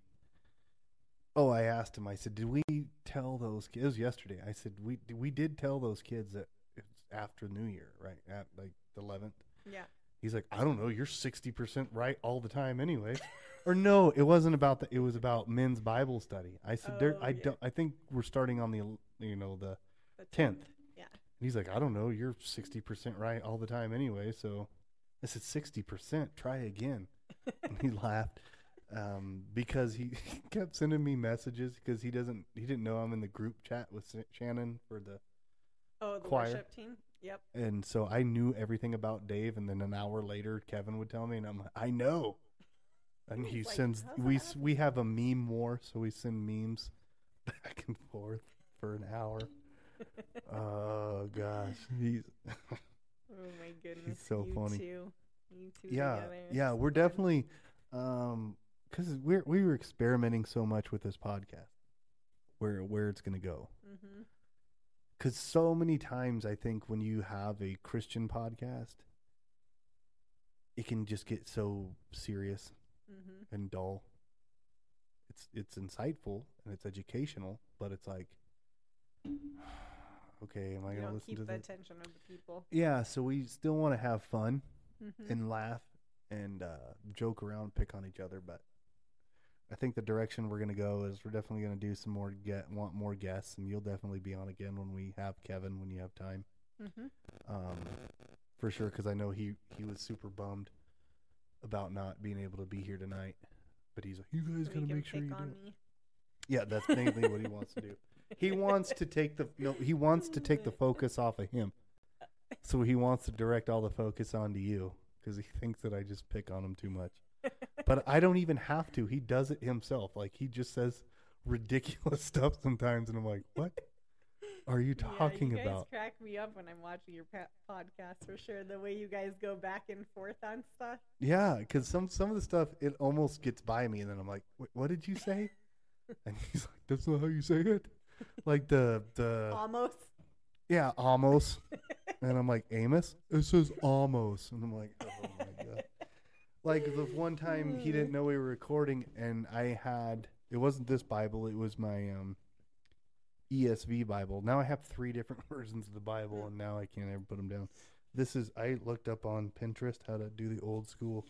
oh I asked him I said did we tell those kids it was yesterday I said we we did tell those kids that after New Year right at like the 11th Yeah. He's like, I don't know. You're sixty percent right all the time, anyway. or no, it wasn't about that. It was about men's Bible study. I said, there. Oh, I yeah. don't. I think we're starting on the, you know, the. The 10th. Yeah. And He's like, I don't know. You're sixty percent right all the time, anyway. So, I said, sixty percent. Try again. and he laughed um, because he, kept sending me messages because he doesn't. He didn't know I'm in the group chat with Shannon for the Oh, the Choir. worship team. Yep. and so I knew everything about Dave, and then an hour later, Kevin would tell me, and I'm like, I know. And he like, sends "How's we we have a meme war, so we send memes back and forth for an hour. oh gosh, he's Oh my goodness. he's so you funny. Two. You two yeah together. yeah. We're definitely um because we're we were experimenting so much with this podcast, where where it's gonna go. Mhm. Because so many times, I think when you have a Christian podcast, it can just get so serious Mhm. and dull. It's it's insightful and it's educational, but it's like, okay, am I gonna listen keep to the this? attention of the people. Yeah, so we still want to have fun Mhm. and laugh and uh, joke around, pick on each other, but. I think the direction we're gonna go is we're definitely gonna do some more get want more guests, and you'll definitely be on again when we have Kevin when you have time. Mhm. um, for sure because I know he he was super bummed about not being able to be here tonight. But he's like, you guys he gotta make sure you do. on it." me. Yeah, that's mainly what he wants to do. He wants to take the no, he wants to take the focus off of him. So he wants to direct all the focus onto you because he thinks that I just pick on him too much. But I don't even have to. He does it himself. Like he just says ridiculous stuff sometimes, and I'm like, what are you talking yeah, you guys about? crack me up when I'm watching your pa- podcast for sure. The way you guys go back and forth on stuff. Yeah, because some some of the stuff it almost gets by me, and then I'm like, "What did you say?" and he's like, "That's not how you say it." Like the the Almost. yeah, almost. and I'm like, "Amos." It says almost, and I'm like, "Oh my god!" Like the one time he didn't know we were recording, and I had it wasn't this Bible; it was my um ESV Bible. Now I have three different versions of the Bible, and now I can't ever put them down. This is I looked up on Pinterest how to do the old school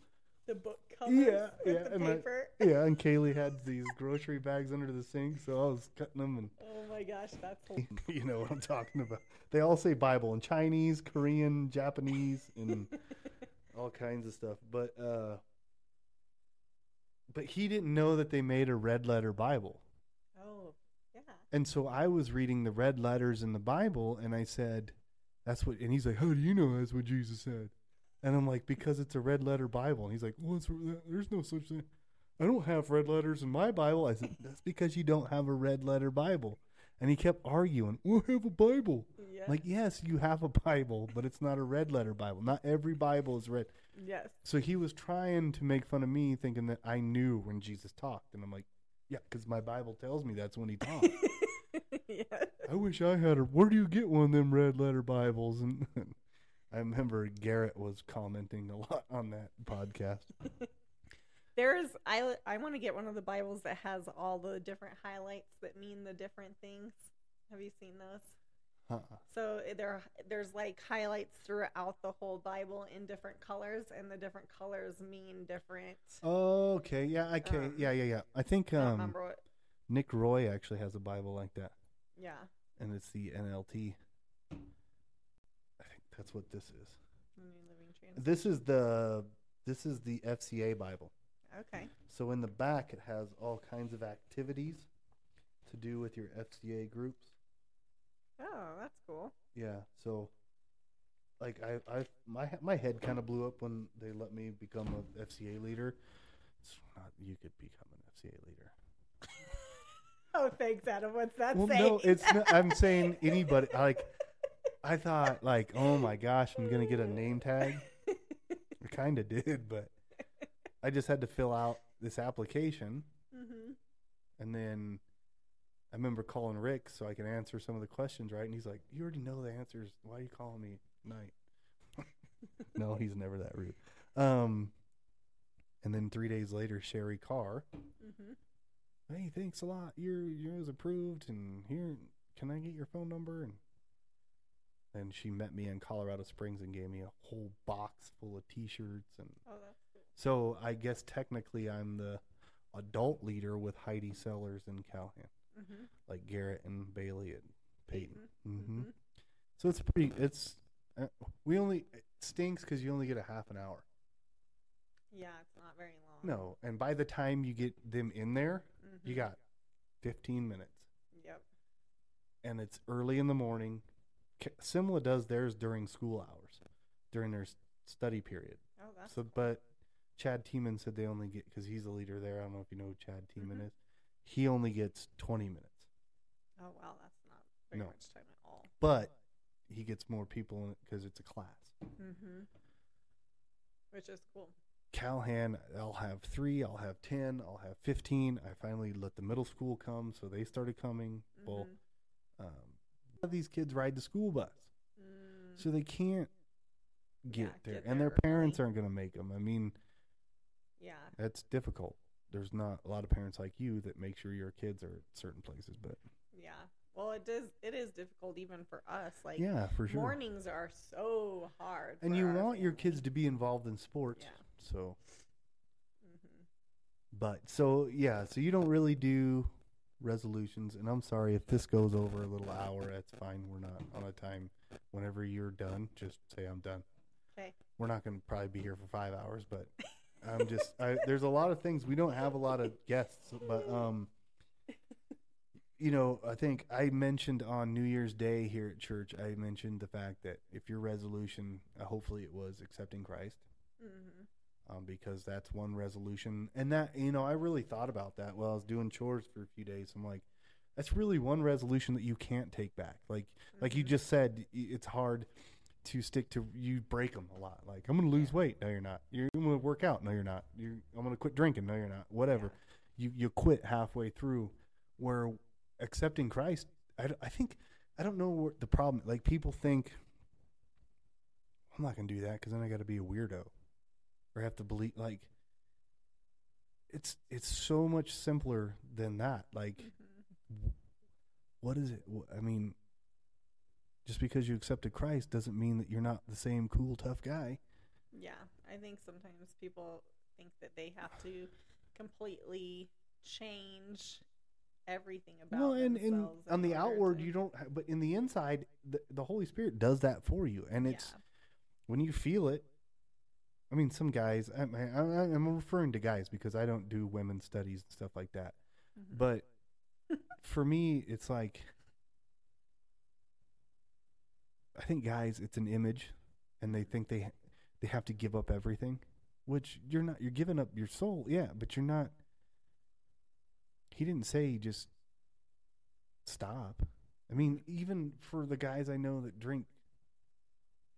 The book covers Yeah, yeah, and I- Yeah, and Kaylee had these grocery bags under the sink, so I was cutting them, And Oh my gosh, that's you know what I'm talking about. They all say Bible in Chinese, Korean, Japanese, and all kinds of stuff. But uh, but he didn't know that they made a red letter Bible, Oh, yeah. and so I was reading the red letters in the Bible, and I said, "That's what." And he's like, "How do you know that's what Jesus said?" And I'm like, "Because it's a red letter Bible." And he's like, "Well, it's, there's no such thing." I don't have red letters in my Bible. I said, "That's because you don't have a red letter Bible." And he kept arguing, "Well, I have a Bible." Yeah. Like, yes, you have a Bible, but it's not a red letter Bible. Not every Bible is red. yes. So he was trying to make fun of me, thinking that I knew when Jesus talked, and I'm like, "Yeah, because my Bible tells me that's when he talked." yeah. I wish I had a. Where do you get one of them red letter Bibles? And I remember Garrett was commenting a lot on that podcast. There's I I want to get one of the Bibles that has all the different highlights that mean the different things. Have you seen those? Uh-uh. So eh, there there's like highlights throughout the whole Bible in different colors, and the different colors mean different. Okay, yeah, okay, Um, yeah, yeah, yeah. I think um, remember what. Nick Roy actually has a Bible like that, Yeah. and it's the NLT. I think that's what this is. New Living Translation. This is the this is the FCA Bible. Okay. So in the back, it has all kinds of activities to do with your FCA groups. Oh, that's cool. Yeah, so like I, I my my head kind of blew up when they let me become a FCA leader. It's not you could become an FCA leader. Oh, thanks, Adam. What's that well, saying? no, it's not, I'm saying anybody. Like I thought, like oh my gosh, I'm gonna get a name tag. I kind of did, but I just had to fill out this application, mm-hmm. and then I remember calling Rick so I can answer some of the questions right, and he's like, "You already know the answers. Why are you calling me at night?" no, he's never that rude. Um, and then three days later, Sherry Carr, Mm-hmm. hey, thanks a lot. Your yours approved, and here, can I get your phone number? And then she met me in Colorado Springs and gave me a whole box full of T-shirts, and Oh, cool. so I guess technically I'm the adult leader with Heidi Sellers and Calhan, Mm-hmm. like Garrett and Bailey and Peyton. hmm Mm-hmm. So it's pretty. It's uh, we only it stinks because you only get a half an hour. Yeah, it's not very long. No, and by the time you get them in there, Mm-hmm. you got 15 minutes. Yep. and it's early in the morning. Simla does theirs during school hours, during their study period. Oh, that's So, but Chad Tiemann said they only get because he's the leader there. I don't know if you know who Chad Tiemann Mhm. is. He only gets 20 minutes, oh wow, that's not very No. much time at all. but he gets more people in it because it's a class. Mm-hmm. Which is cool. Calhan, I'll have three, I'll have 10, I'll have 15. I finally let the middle school come, so they started coming. Well, Mhm. um, a lot of these kids ride the school bus. Mm. so they can't get Yeah, there, get and there their parents aren't going to make them. I mean, yeah. that's difficult. There's not a lot of parents like you that make sure your kids are at certain places, but Yeah. Well, it does. It is difficult even for us. Like yeah, for sure. mornings are so hard. and you want your kids to be involved in sports, Yeah. so. Mm-hmm. But so yeah, so you don't really do resolutions, and I'm sorry if this goes over a little hour. That's fine. We're not on a time. Whenever you're done, just say I'm done. Okay. We're not going to probably be here for five hours, but I'm just. I, there's a lot of things we don't have a lot of guests, but um, you know, I think I mentioned on New Year's Day here at church. I mentioned the fact that if your resolution, uh, hopefully, it was accepting Christ Mm-hmm. um, because that's one resolution. And that, you know, I really thought about that while I was doing chores for a few days. I'm like, that's really one resolution that you can't take back. Like, like you Mhm. just said, it's hard to stick to. You break them a lot. Like, I'm going to lose Yeah. weight. No, you're not. You're going to work out. No, you're not. You're, I'm going to quit drinking. No, you're not. Whatever. You you quit halfway through. Where accepting Christ, I, I think I don't know what the problem. Like people think. I'm not going to do that because then I got to be a weirdo or have to believe like it's it's so much simpler than that like Mhm. what is it i mean just because you accepted christ doesn't mean that you're not the same cool tough guy Yeah, I think sometimes people think that they have to completely change everything about well and, and on the outward to- you don't ha- but in the inside the, the holy spirit does that for you and it's Yeah. when you feel it i mean some guys I, i'm referring to guys because i don't do women's studies and stuff like that Mhm. But for me, it's like I think guys, it's an image, and they think they they have to give up everything, which you're not. You're giving up your soul, yeah, but you're not. He didn't say just stop. I mean, even for the guys I know that drink,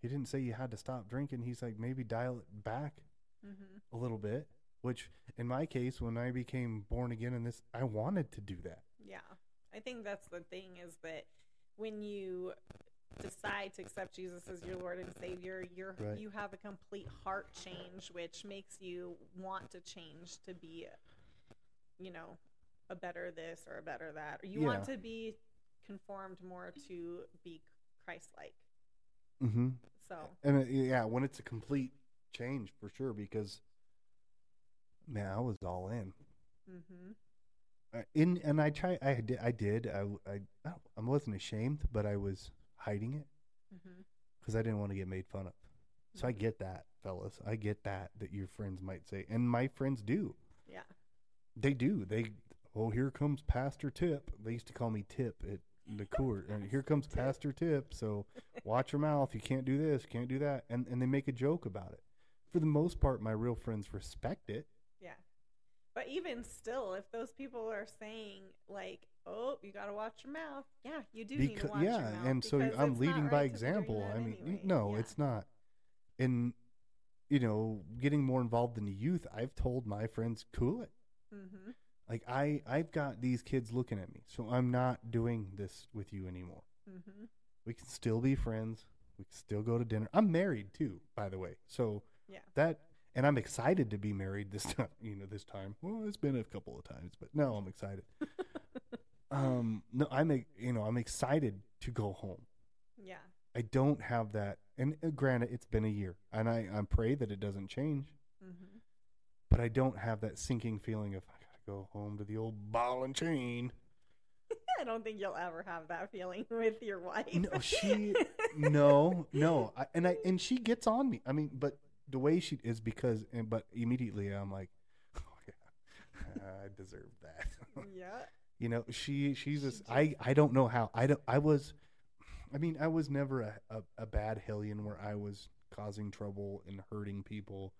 he didn't say you had to stop drinking. He's like maybe dial it back Mhm. a little bit. Which, in my case, when I became born again in this, I wanted to do that. Yeah. I think that's the thing is that when you decide to accept Jesus as your Lord and Savior, you're Right. you have a complete heart change which makes you want to change to be you know, a better this or a better that. Or you want to be conformed more to be Christ-like. Mm-hmm. So, And uh, yeah, when it's a complete change for sure, because man, I was all in. mhm. Uh, in and I try, I did, I did, I, I, I wasn't ashamed, but I was hiding it mm-hmm. because I didn't want to get made fun of. So I mm-hmm. get that, fellas. I get that that your friends might say, and my friends do. Yeah. They do. They oh, here comes Pastor Tip. They used to call me Tip at the court. and here comes Tip. Pastor Tip. So watch your mouth. You can't do this. Can't do that. And and they make a joke about it. For the most part, my real friends respect it. Yeah. But even still, if those people are saying like, "Oh, you got to watch your mouth," yeah, you do need to watch yeah, your mouth. and so I'm leading by right doing example. I mean, anyway. no, Yeah. it's not. And you know, getting more involved in the youth, I've told my friends, cool it. Mm-hmm. Like I, I've got these kids looking at me, so I'm not doing this with you anymore. Mm-hmm. We can still be friends. We can still go to dinner. I'm married too, by the way. So Yeah. that, and I'm excited to be married this time. You know, this time. Well, it's been a couple of times, but no, I'm excited. um, no, I'm, you know, I'm excited to go home. Yeah. I don't have that. And uh, granted, it's been a year, and I, I pray that it doesn't change. Mm-hmm. But I don't have that sinking feeling of I gotta go home to the old ball and chain. I don't think you'll ever have that feeling with your wife. No, she- no, no, I, and I and she gets on me. I mean, but the way she is because, and but immediately I'm like, oh yeah, I deserve that. yeah. You know, she she's She just I I don't know how I don't I was, I mean I was never a a, a bad hellion where I was causing trouble and hurting people,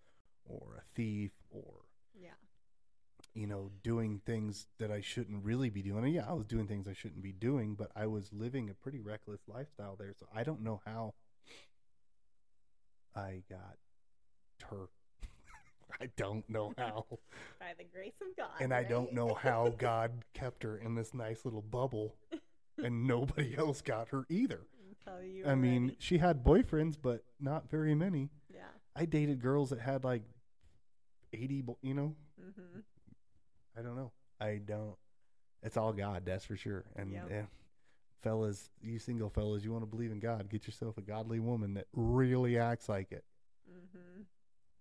or a thief or Yeah. you know, doing things that I shouldn't really be doing. And yeah, I was doing things I shouldn't be doing, but I was living a pretty reckless lifestyle there. So I don't know how I got her. I don't know how. By the grace of God. and I don't know how God kept her in this nice little bubble and nobody else got her either. I mean, ready. she had boyfriends, but not very many. Yeah. I dated girls that had like 80, bo- you know, Mm-hmm. I don't know. I don't. It's all God, that's for sure. And Yep. yeah, fellas, you single fellas, you want to believe in God, get yourself a godly woman that really acts like it. Mm-hmm.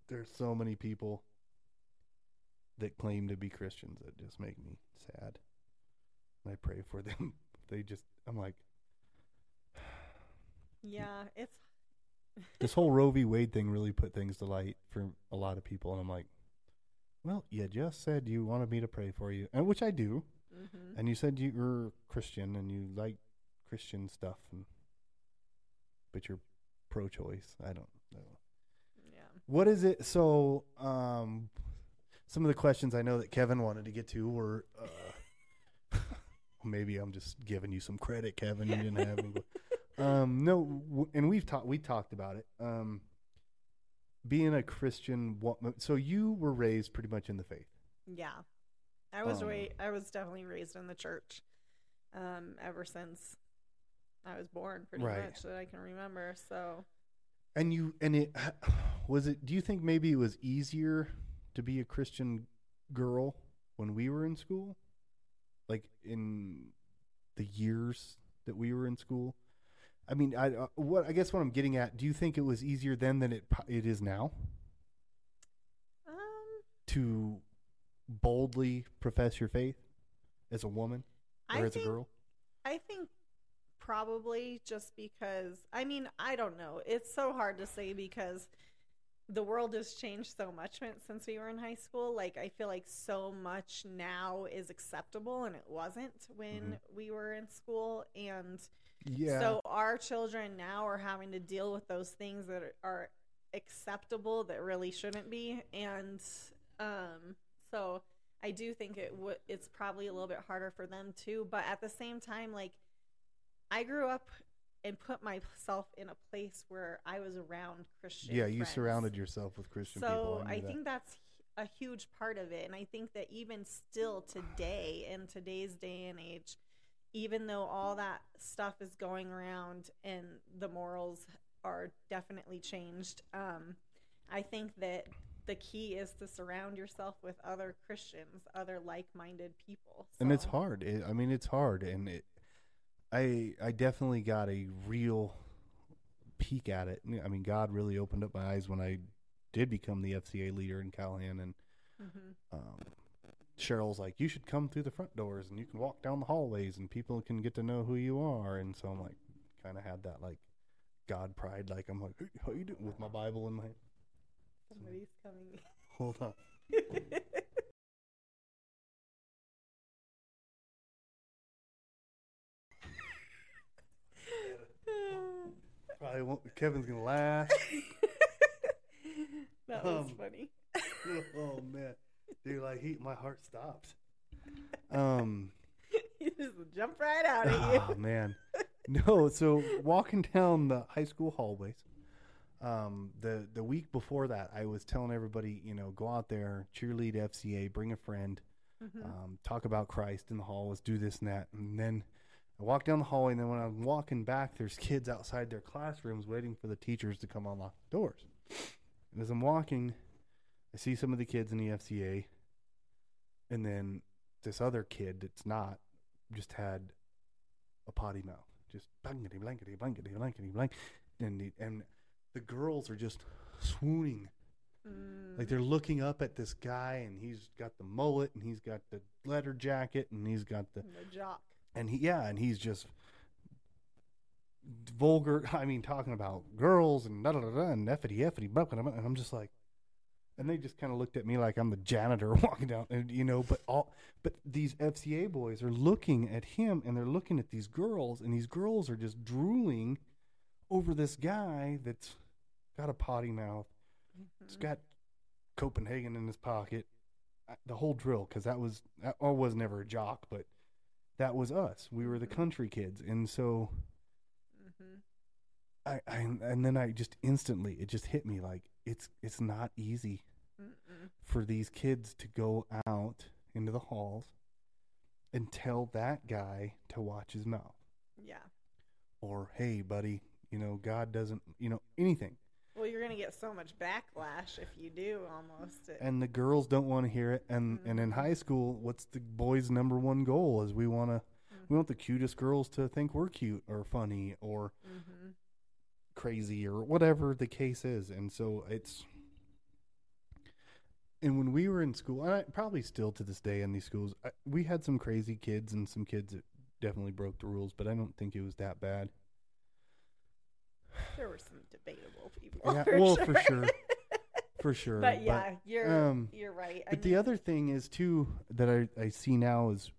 There's so many people that claim to be Christians that just make me sad. And I pray for them. They just, I'm like, Yeah. It's. this whole Roe v. Wade thing really put things to light for a lot of people. And I'm like, well, you just said you wanted me to pray for you, and which I do. Mm-hmm. And you said you were Christian and you like Christian stuff, and but you're pro-choice. I don't. What is it? So, um, some of the questions I know that Kevin wanted to get to were, uh, maybe I'm just giving you some credit, Kevin. You didn't have any. um, no, w- and we've talked. We talked about it. Um, being a Christian. What? So you were raised pretty much in the faith. Yeah. I was Um, ra- I was definitely raised in the church, um, ever since I was born, pretty Right. much that I can remember. So And you and it was it. Do you think maybe it was easier to be a Christian girl when we were in school, like in the years that we were in school? I mean, I uh, what I guess what I'm getting at. Do you think it was easier then than it it is now um, to boldly profess your faith as a woman or I as a girl? Probably just because I mean I don't know. It's so hard to say because the world has changed so much since we were in high school. Like I feel like so much now is acceptable and it wasn't when Mhm. we were in school and Yeah. So our children now are having to deal with those things that are, acceptable that really shouldn't be, and um, so I do think it would. It's probably a little bit harder for them too. But at the same time, like I grew up and put myself in a place where I was around Christian. yeah, you friends. surrounded yourself with Christian people. So knew I that. think that's a huge part of it. And I think that even still today, in today's day and age, even though all that stuff is going around and the morals are definitely changed, um, I think that the key is to surround yourself with other Christians, other like-minded people. and it's hard. It, I mean, it's hard, and it. I I definitely got a real peek at it. I mean, God really opened up my eyes when I did become the FCA leader in Calhan, and Mhm. um, Cheryl's like, "You should come through the front doors, and you can walk down the hallways, and people can get to know who you are." And so I'm like, kind of had that like God pride, like I'm like, hey, "How you doing?" with my Bible in my hand. Somebody's coming. Hold on. Probably won't. Kevin's gonna laugh. that was Um, funny. oh man, dude, like he, my heart stops. Um, he just jumped right out at you. oh man, no. So walking down the high school hallways, Um, the the week before that, I was telling everybody, you know, go out there, cheerlead FCA, bring a friend, Mhm. um, talk about Christ in the hall. Let's do this and that. And then I walk down the hallway, and then when I'm walking back, there's kids outside their classrooms waiting for the teachers to come unlock the doors. And as I'm walking, I see some of the kids in the FCA, and then this other kid that's not just had a potty mouth, just blankety blankety blankety blankety blank, and the, and the girls are just swooning Mm. like they're looking up at this guy, and he's got the mullet, and he's got the leather jacket, and he's got the the jock. And he yeah, and he's just vulgar. I mean, talking about girls and da da da da and effity effity, blah, blah, blah, and I'm just like, and they just kind of looked at me like I'm the janitor walking down, and you know, but all but these FCA boys are looking at him, and they're looking at these girls, and these girls are just drooling over this guy that's got a potty mouth He's Mhm. got Copenhagen in his pocket. I- The whole drill, because that was that I was never a jock, but that was us. We were the country kids, and so Mhm. I, I and then I just instantly it just hit me like it's it's not easy Mm-mm. for these kids to go out into the halls and tell that guy to watch his mouth Yeah. or hey buddy you know God doesn't you know anything Well, you're gonna get so much backlash if you do. Almost. It, and the girls don't want to hear it and and in Mhm. high school what's the boys number one goal is we want to we want the cutest girls to think we're cute or funny or Mhm. crazy or whatever the case is and so it's and when we were in school and I, probably still to this day in these schools I, we had some crazy kids and some kids that definitely broke the rules but i don't think it was that bad There were some debatable people. Yeah, for well, sure. for sure. for sure But yeah, you're um, you're right. I But the other thing is too that I, I see now is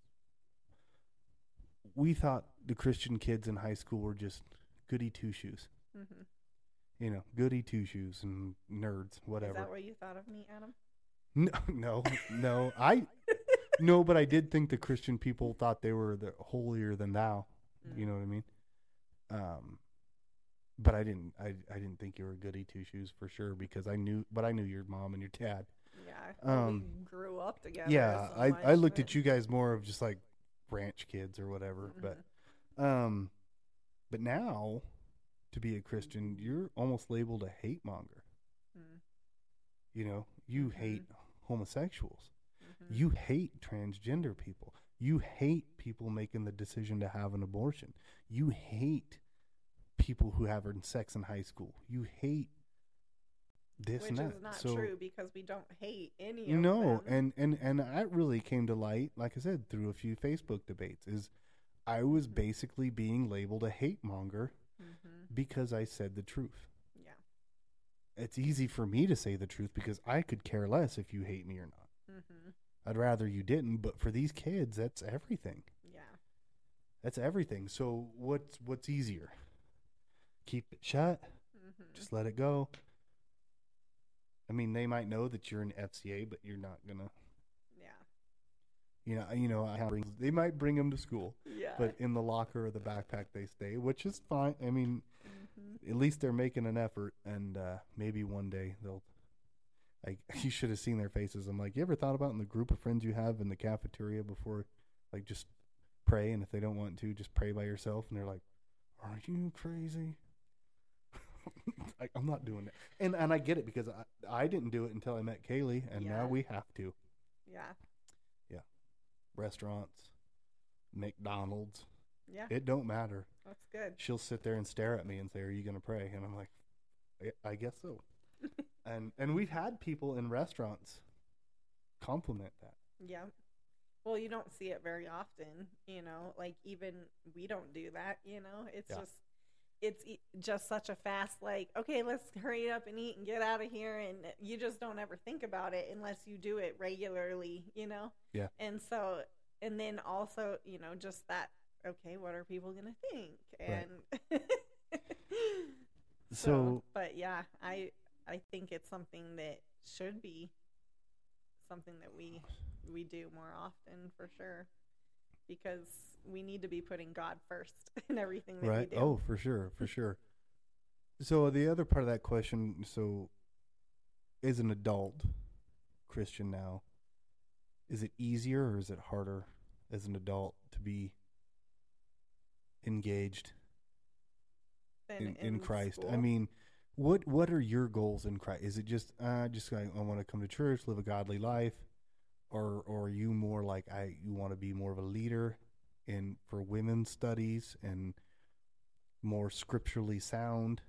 we thought the Christian kids in high school were just goody two shoes. mhm. You know, goody two shoes and nerds, whatever. Is that what you thought of me, Adam? No, no, no. I no, but I did think the Christian people thought they were the holier than thou. You Mm. know what I mean? Um, but I didn't. I I didn't think you were goody two shoes for sure because I knew, but I knew your mom and your dad. Yeah. Um, we grew up together. yeah, so I much, I looked but- at you guys more of just like ranch kids or whatever. But Mhm. um, but now to be a Christian, you're almost labeled a hate monger. Mm, You know, you Mhm. hate homosexuals. mhm. You hate transgender people. You hate people making the decision to have an abortion. You hate people who have her sex in high school. You hate this Which and that. is not so, true because we don't hate any of No, them. and and and that really came to light, like I said, through a few Facebook debates. Is I was Mhm. basically being labeled a hate monger Mhm. because I said the truth. Yeah. It's easy for me to say the truth because I could care less if you hate me or not. Mhm. I'd rather you didn't, but for these kids, that's everything. Yeah. That's everything. So what's what's easier? Keep it shut. Mhm. Just let it go. I mean, they might know that you're an FCA, but you're not gonna. Yeah. You know, you know, I bring- they might bring them to school, Yeah. but in the locker or the backpack they stay, which is fine. I mean, Mhm. at least they're making an effort, and uh, maybe one day they'll. Like you should have seen their faces. I'm like, you ever thought about in the group of friends you have in the cafeteria before, like just pray, and if they don't want to, just pray by yourself, and they're like, "Are you crazy?" I, I'm not doing it, and and I get it because I I didn't do it until I met Kaylee, and Yeah. now we have to. Yeah. Yeah. Restaurants, McDonald's, Yeah. it don't matter. That's good. she'll sit there and stare at me and say, "Are you going to pray?" And I'm like, "I- "I guess so." and and we've had people in restaurants compliment that. Yeah. Well, you don't see it very often, you know, like even we don't do that, you know. It's Yeah. just it's just such a fast like, okay, let's hurry up and eat and get out of here and you just don't ever think about it unless you do it regularly, you know. Yeah. And so and then also, you know, just that okay, what are people going to think? And So, but yeah, I I think it's something that should be something that we we do more often for sure because we need to be putting God first in everything that right? we do. Oh, for sure, for sure. So the other part of that question, so as an adult Christian now, is it easier or is it harder as an adult to be engaged Than in, in Christ? I mean, what what are your goals in Christ? Is it just uh just like I want to come to church, live a godly life, or or are you more like I you want to be more of a leader in for women's studies and more scripturally sound?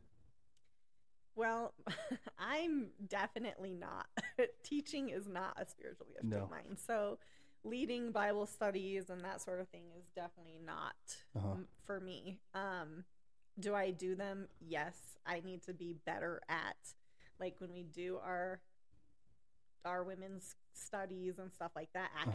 Well, I'm definitely not. Teaching is not a spiritual gift No. of mine. So, leading Bible studies and that sort of thing is definitely not Uh-huh. m- for me. Um, do I do them? Yes. I need to be better at, like when we do our our women's studies and stuff like that. Uh-huh.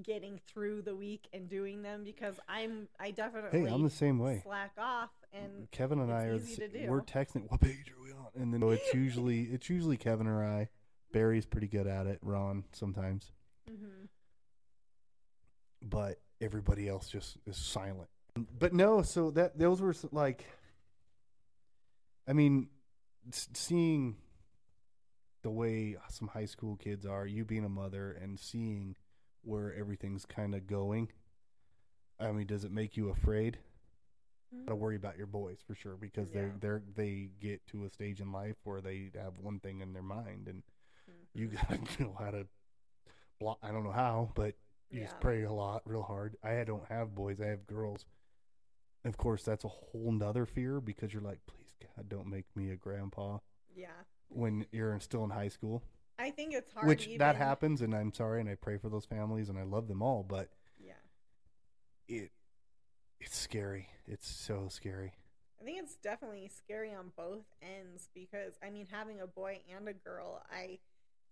Getting through the week and doing them because I'm I definitely Hey, I'm the same way. slack off and Kevin and I are easy the, to do. we're texting what page are we on? And then it's usually it's usually Kevin or I. Barry's pretty good at it, Ron sometimes. Mhm. But everybody else just is silent. But no, so that those were like I mean seeing the way some high school kids are, you being a mother and seeing where everything's kind of going. I mean, does it make you afraid? Gotta worry about your boys for sure because Yeah. they're they're they get to a stage in life where they have one thing in their mind and Mhm. you gotta know how to block. I don't know how, but you Yeah. just pray a lot, real hard. I don't have boys; I have girls. Of course, that's a whole nother fear because you're like, please God, don't make me a grandpa Yeah. when you're still in high school. I think it's hard. Which that happens, and I'm sorry, and I pray for those families, and I love them all, but Yeah. it it's scary. It's so scary. I think it's definitely scary on both ends because I mean having a boy and a girl, I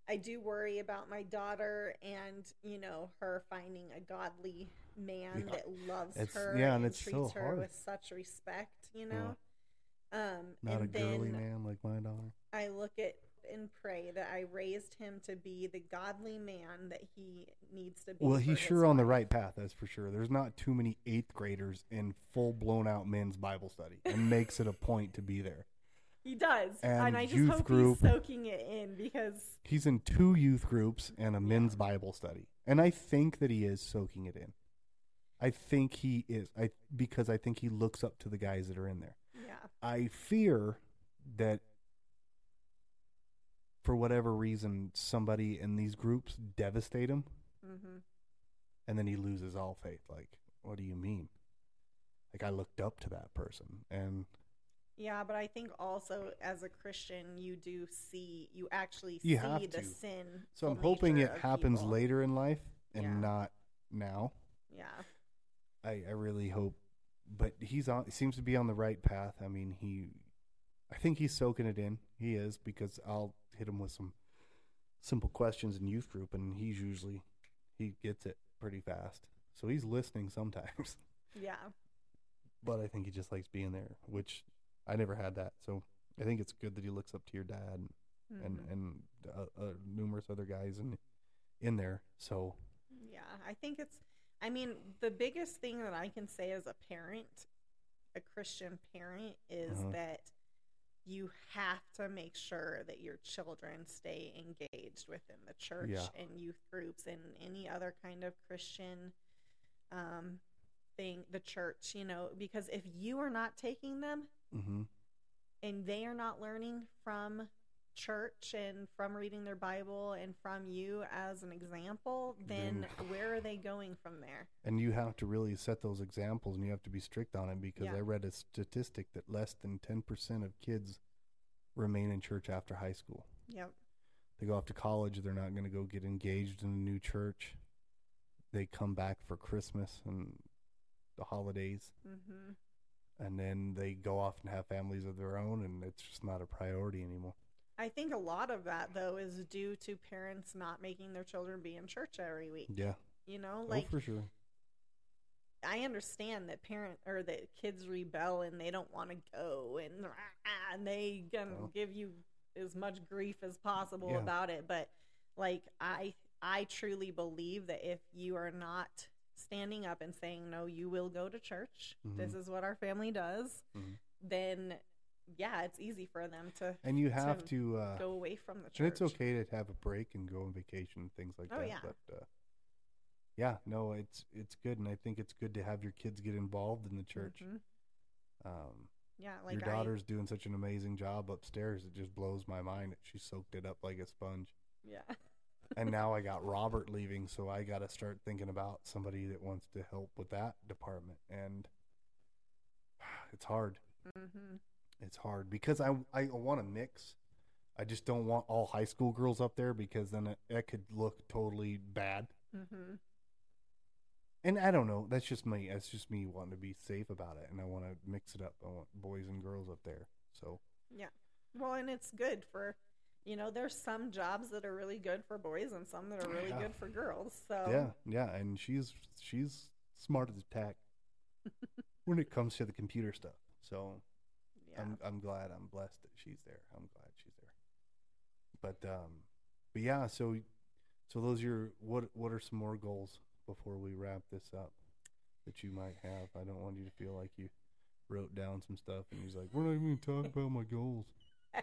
I do worry about my daughter and, you know, her finding a godly man Yeah. that loves It's- her yeah, and, and it's so treats her hard. with such respect, you know. Um Not and a girly man like my daughter. I look at and pray that I raised him to be the godly man that he needs to be. Well, he's sure on the right path, that's for sure. There's not too many eighth graders in full blown out men's Bible study, and makes it a point to be there. He does, And and, I just hope group. he's soaking it in because He's in two youth groups and a men's Bible study, and I think that he is soaking it in. I think he is. I because I think he looks up to the guys that are in there. yeah, I fear that for whatever reason, somebody in these groups devastate him, hmm and then he loses all faith. Like, what do you mean? Like, I looked up to that person, and yeah. But I think also as a Christian, you do see, you actually You see the to. sin. so I'm hoping it happens later in life and Yeah. not now. Yeah, I, I really hope, but he's on. He seems to be on the right path. I mean, he, I think he's soaking it in. He is because I'll hit him with some simple questions in youth group, and he's usually he gets it pretty fast. So he's listening sometimes, yeah, but I think he just likes being there, which I never had that. So I think it's good that he looks up to your dad and mhm. and uh, uh, numerous other guys in in there. So yeah. I think it's. I mean, the biggest thing that I can say as a parent, a Christian parent, is Uh-huh. that you have to make sure that your children stay engaged within the church Yeah. and youth groups and any other kind of Christian um, thing, the church, you know, because if you are not taking them hmm and they are not learning from church and from reading their Bible and from you as an example, then where are they going from there? and you have to really set those examples and you have to be strict on it because Yeah. I read a statistic that less than 10% of kids remain in church after high school. Yep. They go off to college, they're not going to go get engaged in a new church. They come back for Christmas and the holidays hmm and then they go off and have families of their own and it's just not a priority anymore. I think a lot of that though is due to parents not making their children be in church every week. Yeah. You know, oh, like for sure. I understand that parent or that kids rebel and they don't want to go and and they gonna give you as much grief as possible Yeah. about it. But like I I truly believe that if you are not standing up and saying no, you will go to church. This Mhm. is what our family does. Mhm. Then yeah, it's easy for them to and you have to to, uh, go away from the church. and it's okay to have a break and go on vacation and things like Oh, that. yeah. But uh, yeah, no, it's it's good, and I think it's good to have your kids get involved in the church. Mhm. Um, Yeah, like your I- daughter's doing such an amazing job upstairs; it just blows my mind. She soaked it up like a sponge. yeah. and now I got Robert leaving, so I got to start thinking about somebody that wants to help with that department, and it's hard. hmm It's hard because I I want to mix. I just don't want all high school girls up there because then it, it could look totally bad. hmm And I don't know. That's just me. That's just me wanting to be safe about it, and I want to mix it up. I want boys and girls up there. So yeah, Well, and it's good for, you know, there's some jobs that are really good for boys and some that are really Yeah. good for girls. So yeah, yeah, and she's she's smart as a tack when it comes to the computer stuff. So yeah. I'm I'm glad I'm blessed that she's there. I'm glad she's there. But um but yeah, so so those are your what what are some more goals before we wrap this up that you might have? I don't want you to feel like you wrote down some stuff and he's like, We're not even talking about my goals.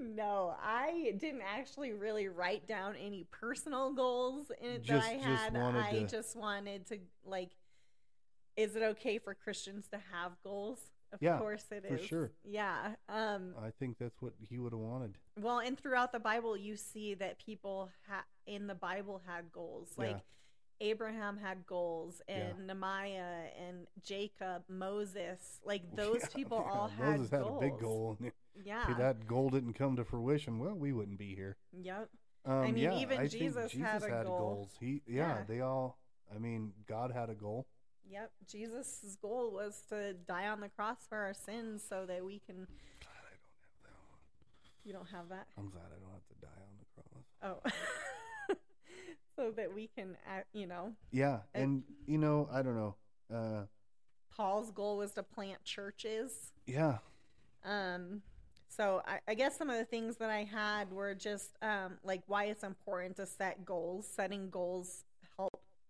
no, I didn't actually really write down any personal goals in it Just- that I had. I to- just wanted to like is it okay for Christians to have goals? Of Yeah, course it for is. sure. Yeah. Um I think that's what he would have wanted. well, and throughout the Bible you see that people ha- in the Bible had goals. Like Yeah. Abraham had goals and Yeah. Nehemiah and Jacob, Moses, like those people all had Moses had goals. a big goal Yeah. if that goal didn't come to fruition, well, we wouldn't be here. Yep. Um, mean, yeah, even I think Jesus had a goal. goals. He, Yeah. they all. I mean, God had a goal. Yep. Jesus' goal was to die on the cross for our sins so that we can. Glad I don't have that one. You don't have that? I'm glad I don't have to die on the cross. Oh. so that we can, you know, Yeah, and you know, I don't know. Uh, Paul's goal was to plant churches. yeah, Um, so I, I guess some of the things that I had were just um, like why it's important to set goals. Setting goals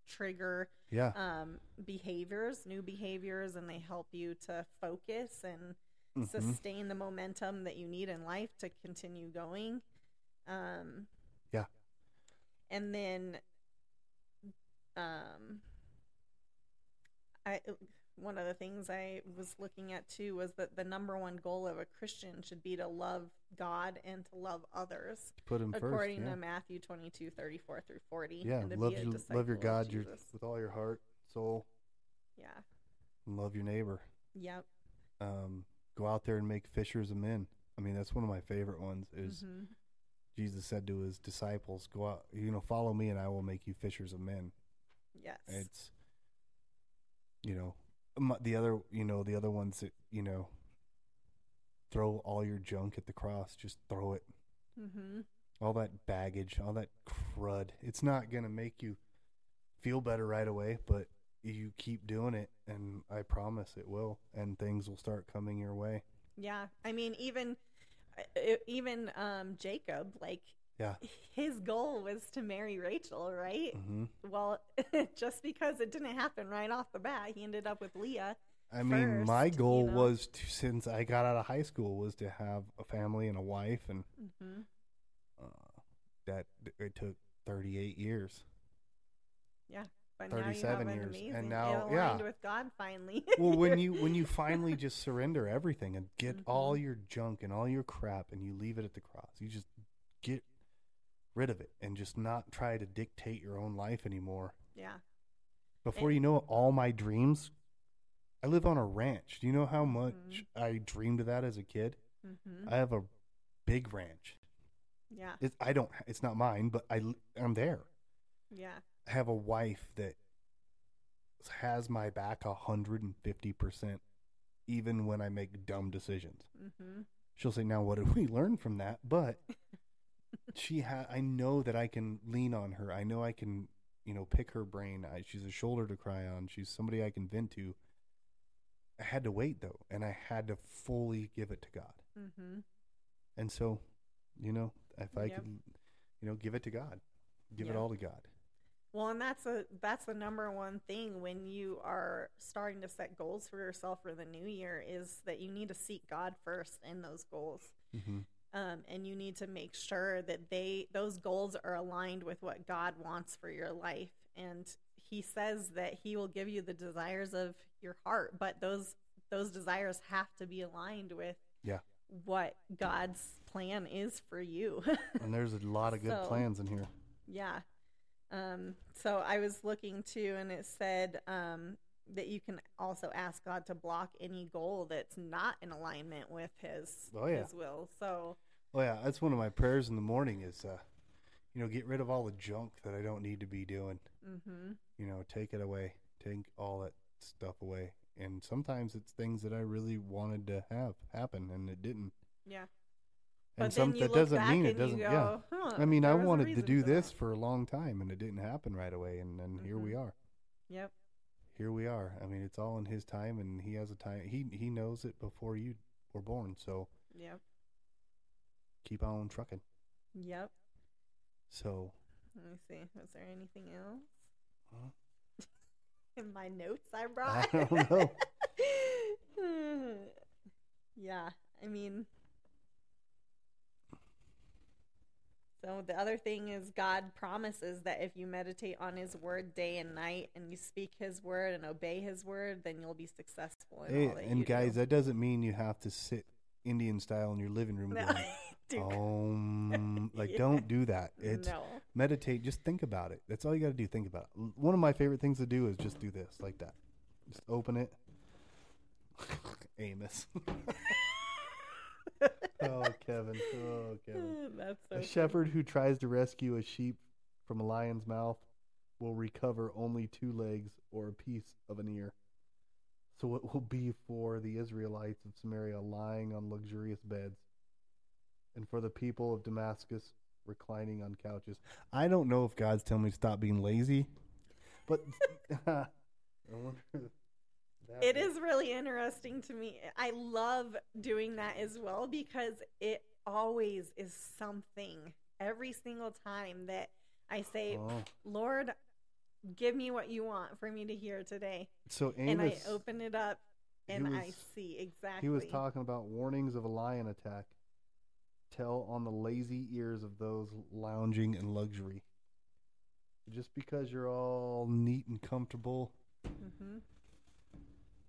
trigger yeah, um, behaviors, new behaviors, and they help you to focus and mhm. sustain the momentum that you need in life to continue going. Um, Yeah. And then, um, I one of the things I was looking at too was that the number one goal of a Christian should be to love God and to love others, put him first. according Yeah, to Matthew twenty two thirty four through forty. yeah. and to Love be a your, love your God your, with all your heart, soul, Yeah. and love your neighbor. Yep. Um, go out there and make fishers of men. I mean, that's one of my favorite ones. Is Mhm. Jesus said to his disciples, "Go out, you know, follow me, and I will make you fishers of men." Yes. It's, you know, the other, you know, the other ones that, you know, throw all your junk at the cross. Just throw it. mm-hmm. All that baggage, all that crud. It's not going to make you feel better right away, but you keep doing it, and I promise it will, and things will start coming your way. Yeah, I mean, even uh, even um, Jacob, like, Yeah. his goal was to marry Rachel, right? hmm Well, just because it didn't happen right off the bat, he ended up with Leah. I mean, my First, you goal know. was to, since I got out of high school, was to have a family and a wife, and Mm-hmm. uh, that it took 38 years. But now you 37 an years, and now- aligned yeah. with God finally. well when you when you finally just surrender everything and get all Mhm. your junk and all your crap and you leave it at the cross you just get rid of it and just not try to dictate your own life anymore yeah, before And- you know it all my dreams i live on a ranch do you know how much Mhm. i dreamed of that as a kid mm-hmm. i have a big ranch yeah, it's, i don't it's not mine but i i'm there yeah, I have a wife that has my back a hundred and fifty percent, even when I make dumb decisions. mm-hmm. She'll say, "Now, what did we learn from that?" But she ha- I know that I can lean on her. I know I can, you know, pick her brain. I, she's a shoulder to cry on. She's somebody I can vent to. I had to wait though, and I had to fully give it to God. Mm-hmm. And so, you know, if I Yep. could, you know, give it to God, give it all to God. Well, and that's a that's the number one thing when you are starting to set goals for yourself for the new year is that you need to seek God first in those goals. hmm Um, and you need to make sure that they those goals are aligned with what God wants for your life. And He says that He will give you the desires of your heart, but those those desires have to be aligned with Yeah. what God's plan is for you. And there's a lot of good So- plans in here. Yeah. Um, so I was looking too, and it said um, that you can also ask God to block any goal that's not in alignment with His Oh, yeah. His will. So Oh yeah, that's one of my prayers in the morning is, uh, you know, get rid of all the junk that I don't need to be doing. hmm You know, take it away, take all that stuff away. And sometimes it's things that I really wanted to have happen, and it didn't. yeah. And but some that doesn't mean it doesn't. You yeah. huh, I mean, I there was a wanted to do this that." for a long time, and it didn't happen right away. And then here we Mhm. are. Yep. Here we are. I mean, it's all in His time, and He has a time. He He knows it before you were born. So Yep. keep on trucking. Yep. So Let me see. Was there anything else Huh? in my notes I brought. I don't know. yeah. I mean. So the other thing is God promises that if you meditate on his word day and night and you speak his word and obey his word, then you'll be successful in Hey, and guys, do. that doesn't mean you have to sit Indian style in your living room No, going, um, like Yeah. don't do that. It's no. meditate. Just think about it. That's all you got to do. Think about it. One of my favorite things to do is just do this, like that. Just open it. Amos. Oh, Kevin. Oh, Kevin. That's so A shepherd who tries to rescue a sheep from a lion's mouth will recover only two legs or a piece of an ear. So it will be for the Israelites of Samaria lying on luxurious beds, and for the people of Damascus reclining on couches. I don't know if God's telling me to stop being lazy, but I wonder. That It was- is really interesting to me. I love doing that as well because it always is something every single time that I say, Oh. Lord, give me what you want for me to hear today. So and I open it up and I see exactly. He was talking about warnings of a lion attack. Tell on the lazy ears of those lounging in luxury. Just because you're all neat and comfortable hmm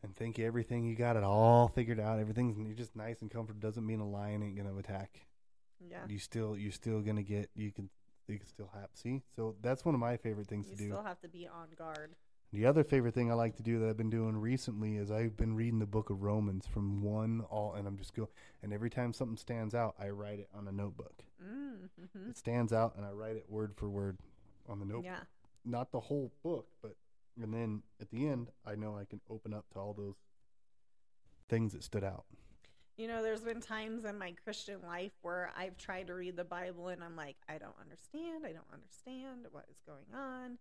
and think everything you got it all figured out, everything's you're just nice and comfortable doesn't mean a lion ain't gonna attack. Yeah. You still you're still gonna get you can you can still have see. So that's one of my favorite things You to do. You still have to be on guard. The other favorite thing I like to do that I've been doing recently is I've been reading the book of Romans from one all, and I'm just go and every time something stands out, I write it on a notebook. Mm-hmm. It stands out, and I write it word for word on the notebook. Yeah. Not the whole book, but and then at the end, I know I can open up to all those things that stood out. You know, there's been times in my Christian life where I've tried to read the Bible and I'm like, I don't understand. I don't understand what is going on.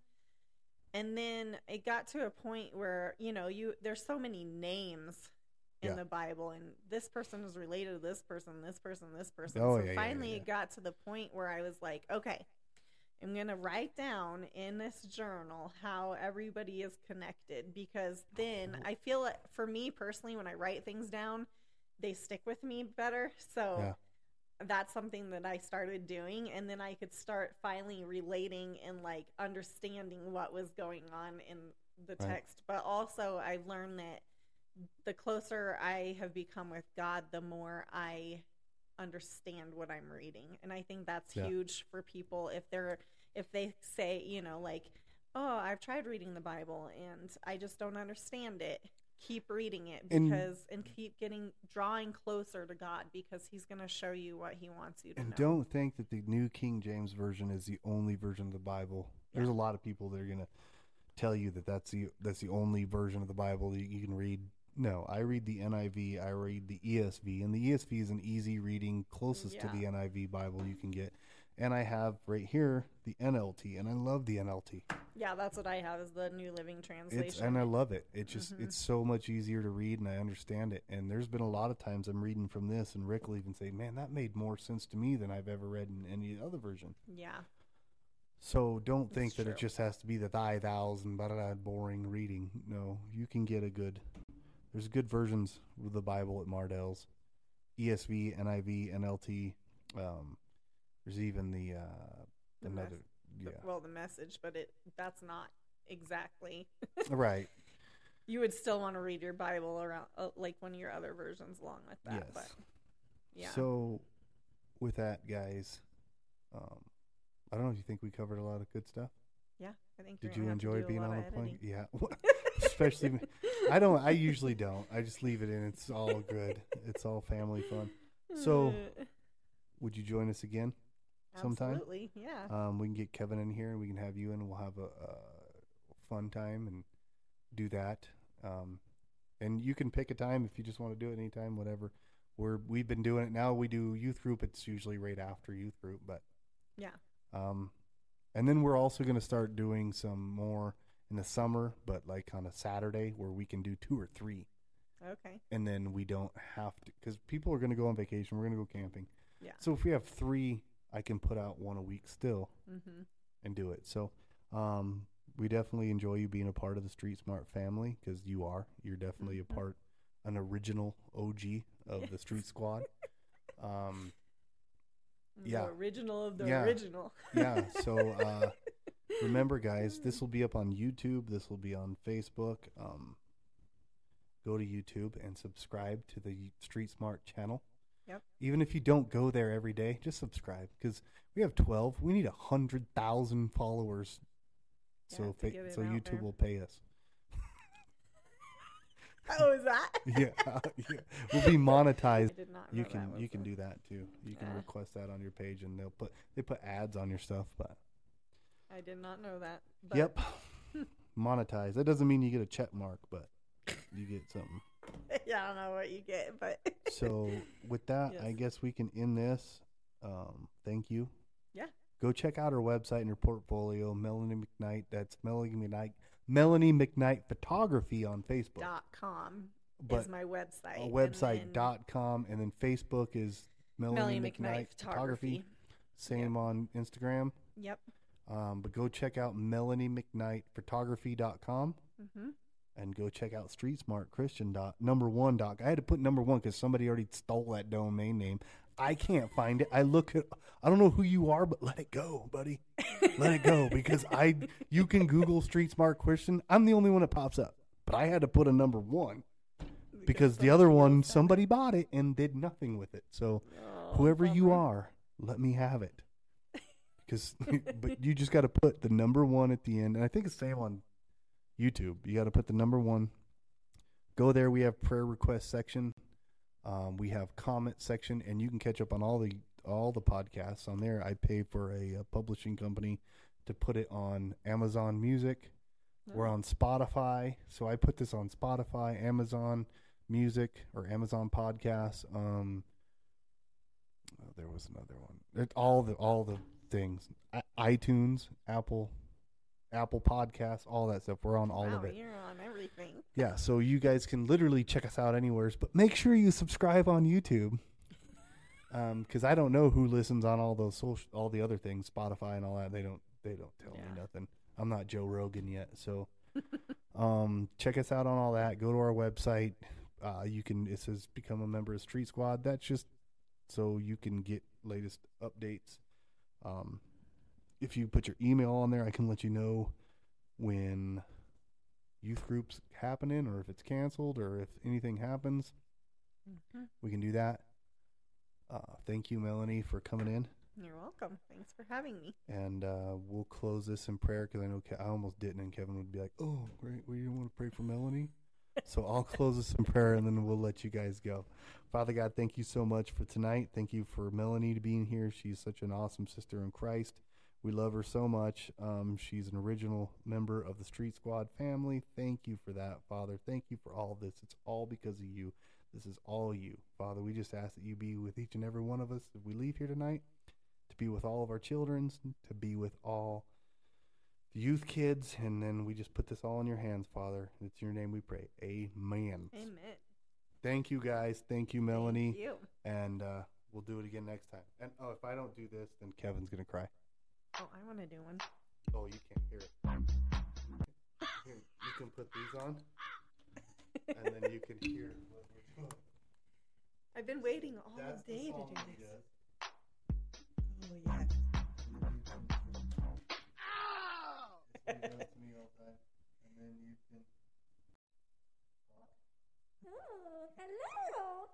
And then it got to a point where, you know, you there's so many names in Yeah. the Bible and this person is related to this person, this person, this person. Oh, so yeah, finally yeah, it got to the point where I was like, okay, I'm going to write down in this journal how everybody is connected because then Oh. I feel like for me personally when I write things down, they stick with me better. So Yeah. that's something that I started doing and then I could start finally relating and like understanding what was going on in the Right. text. But also I learned that the closer I have become with God, the more I understand what I'm reading. And I think that's Yeah. huge for people if they're if they say, you know, like, "Oh, I've tried reading the Bible and I just don't understand it." Keep reading it because and, keep getting drawing closer to God because he's going to show you what he wants you to And know. don't think that the New King James version is the only version of the Bible. There's a lot of people that are gonna tell you that that's the that's the only version of the Bible that you can read. No, I read the NIV. I read the ESV, and the ESV is an easy reading, closest to the NIV Bible you can get. And I have right here the NLT, and I love the NLT. Yeah, that's what I have is the New Living Translation. It's and I love it. It just Mhm. it's so much easier to read, and I understand it. And there's been a lot of times I'm reading from this, and Rick will even say, "Man, that made more sense to me than I've ever read in any other version." yeah. So don't think that true. it just has to be the thy thous and blah, blah, blah, boring reading. No, you can get a good. There's good versions of the Bible at Mardel's, ESV, NIV, NLT. Um, there's even the uh, The another. mess- yeah, Well, the message, but it that's not exactly. right. You would still want to read your Bible around uh, like one of your other versions along with that. yes. But yeah. So, with that, guys, um, I don't know. Do you think we covered a lot of good stuff? yeah, I think. Did you gonna have to enjoy being on the plane? Yeah, especially. me. I don't. I usually don't. I just leave it in. It's all good. It's all family fun. So, Would you join us again? sometime? Absolutely, yeah. Um, we can get Kevin in here, and we can have you in. We'll have a, a fun time and do that. Um, and you can pick a time if you just want to do it anytime, whatever. We're we've been doing it now. We do youth group. It's usually right after youth group, but Yeah. Um, and then we're also going to start doing some more in the summer, but like on a Saturday where we can do two or three, okay. and then we don't have to because people are going to go on vacation. We're going to go camping. Yeah. So if we have three, I can put out one a week still Mm-hmm. and do it. So, um, we definitely enjoy you being a part of the Street Smart family because you are. You're definitely Mhm. a part, an original OG of the Street Squad. Um, Yeah. Original of the Yeah. original. yeah. So uh, remember, guys, this will be up on YouTube. This will be on Facebook. Um, go to YouTube and subscribe to the Street Smart channel. Yep. Even if you don't go there every day, just subscribe because we have twelve. We need a hundred thousand followers. So Yeah, to fa- so YouTube there. will pay us. Oh, is that? yeah, yeah. We'll be monetized. I did not. You can you can do that too. You can Yeah. request that on your page, and they'll put they put ads on your stuff. But I did not know that. But yep, monetize. That doesn't mean you get a check mark, but you get something. yeah, I don't know what you get, but So with that, I guess we can end this. Um, thank you. Yeah. Go check out her website and her portfolio, Melany McKnight. That's Melany McKnight. Melany McKnight Photography on Facebook. dot com but is my website. a website then dot com, and then Facebook is Melany, Melany McKnight, McKnight Photography. Same on Instagram. Yep. Um, but go check out Melany McKnight Photography.com Mm-hmm. and go check out Street Smart Christian dot number one doc. I had to put number one because somebody already stole that domain name. I can't find it. I look at. I don't know who you are, but let it go, buddy. Let it go because I. You can Google Street Smart Christian. I'm the only one that pops up, but I had to put a number one because the other one somebody bought it and did nothing with it. So Oh, whoever you are, let me have it. Because, but you just got to put the number one at the end, and I think it's the same on YouTube. You got to put the number one. Go there. We have prayer request section. Um, we have comment section, and you can catch up on all the all the podcasts on there. I pay for a, uh publishing company to put it on Amazon Music. We're on Spotify, so I put this on Spotify, Amazon Music, or Amazon Podcasts. Um, oh, there was another one. It, all the all the things, I, iTunes, Apple, Apple Podcasts, all that stuff. We're on all wow, of it. You're on everything. Yeah, so you guys can literally check us out anywhere, but make sure you subscribe on YouTube. Um, because I don't know who listens on all those social, all the other things, Spotify and all that. They don't, they don't tell me nothing. I'm not Joe Rogan yet, so um, check us out on all that. Go to our website. Uh, you can. It says become a member of Street Squad. That's just so you can get latest updates. Um, if you put your email on there, I can let you know when youth groups happening or if it's canceled or if anything happens. Mhm. We can do that. Uh, thank you, Melany, for coming in. You're welcome. Thanks for having me. And uh, we'll close this in prayer because I know Ke- I almost didn't, and Kevin would be like, "Oh, great, we didn't want to pray for Melany." So I'll close this in prayer, and then we'll let you guys go. Father God, thank you so much for tonight. Thank you for Melany to being here. She's such an awesome sister in Christ. We love her so much. Um, she's an original member of the Street Squad family. Thank you for that, Father. Thank you for all this. It's all because of you. This is all you, Father. We just ask that you be with each and every one of us if we leave here tonight to be with all of our children, to be with all the youth kids, and then we just put this all in your hands, Father. It's in your name we pray. Amen. Amen. Thank you, guys. Thank you, Melany. Thank you. And uh, we'll do it again next time. And oh, if I don't do this, then Kevin's gonna cry. Oh, I want to do one. Oh, you can't hear it. Here, you can put these on, and then you can hear what we're doing. I've been waiting all That's day to do this. does. Oh yes. Oh, hello.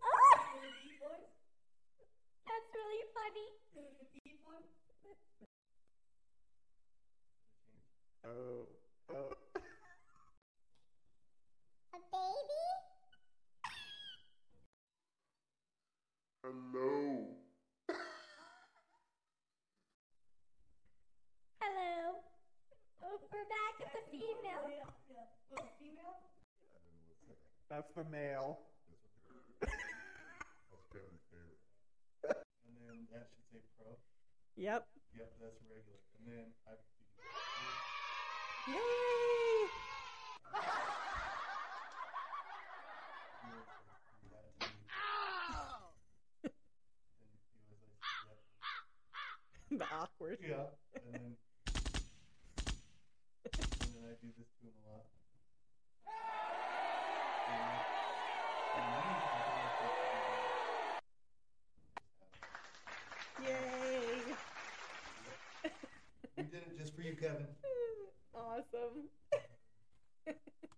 Oh, that's really funny. Oh. Oh. A baby? Hello. Oh, we're back at the female. That's the male. and then that should say pro. Yep. Yep, that's regular. And then I. Yay! the awkward. Yeah, and then, and then I do this to him a lot. Yay! we did it just for you, Kevin. Awesome.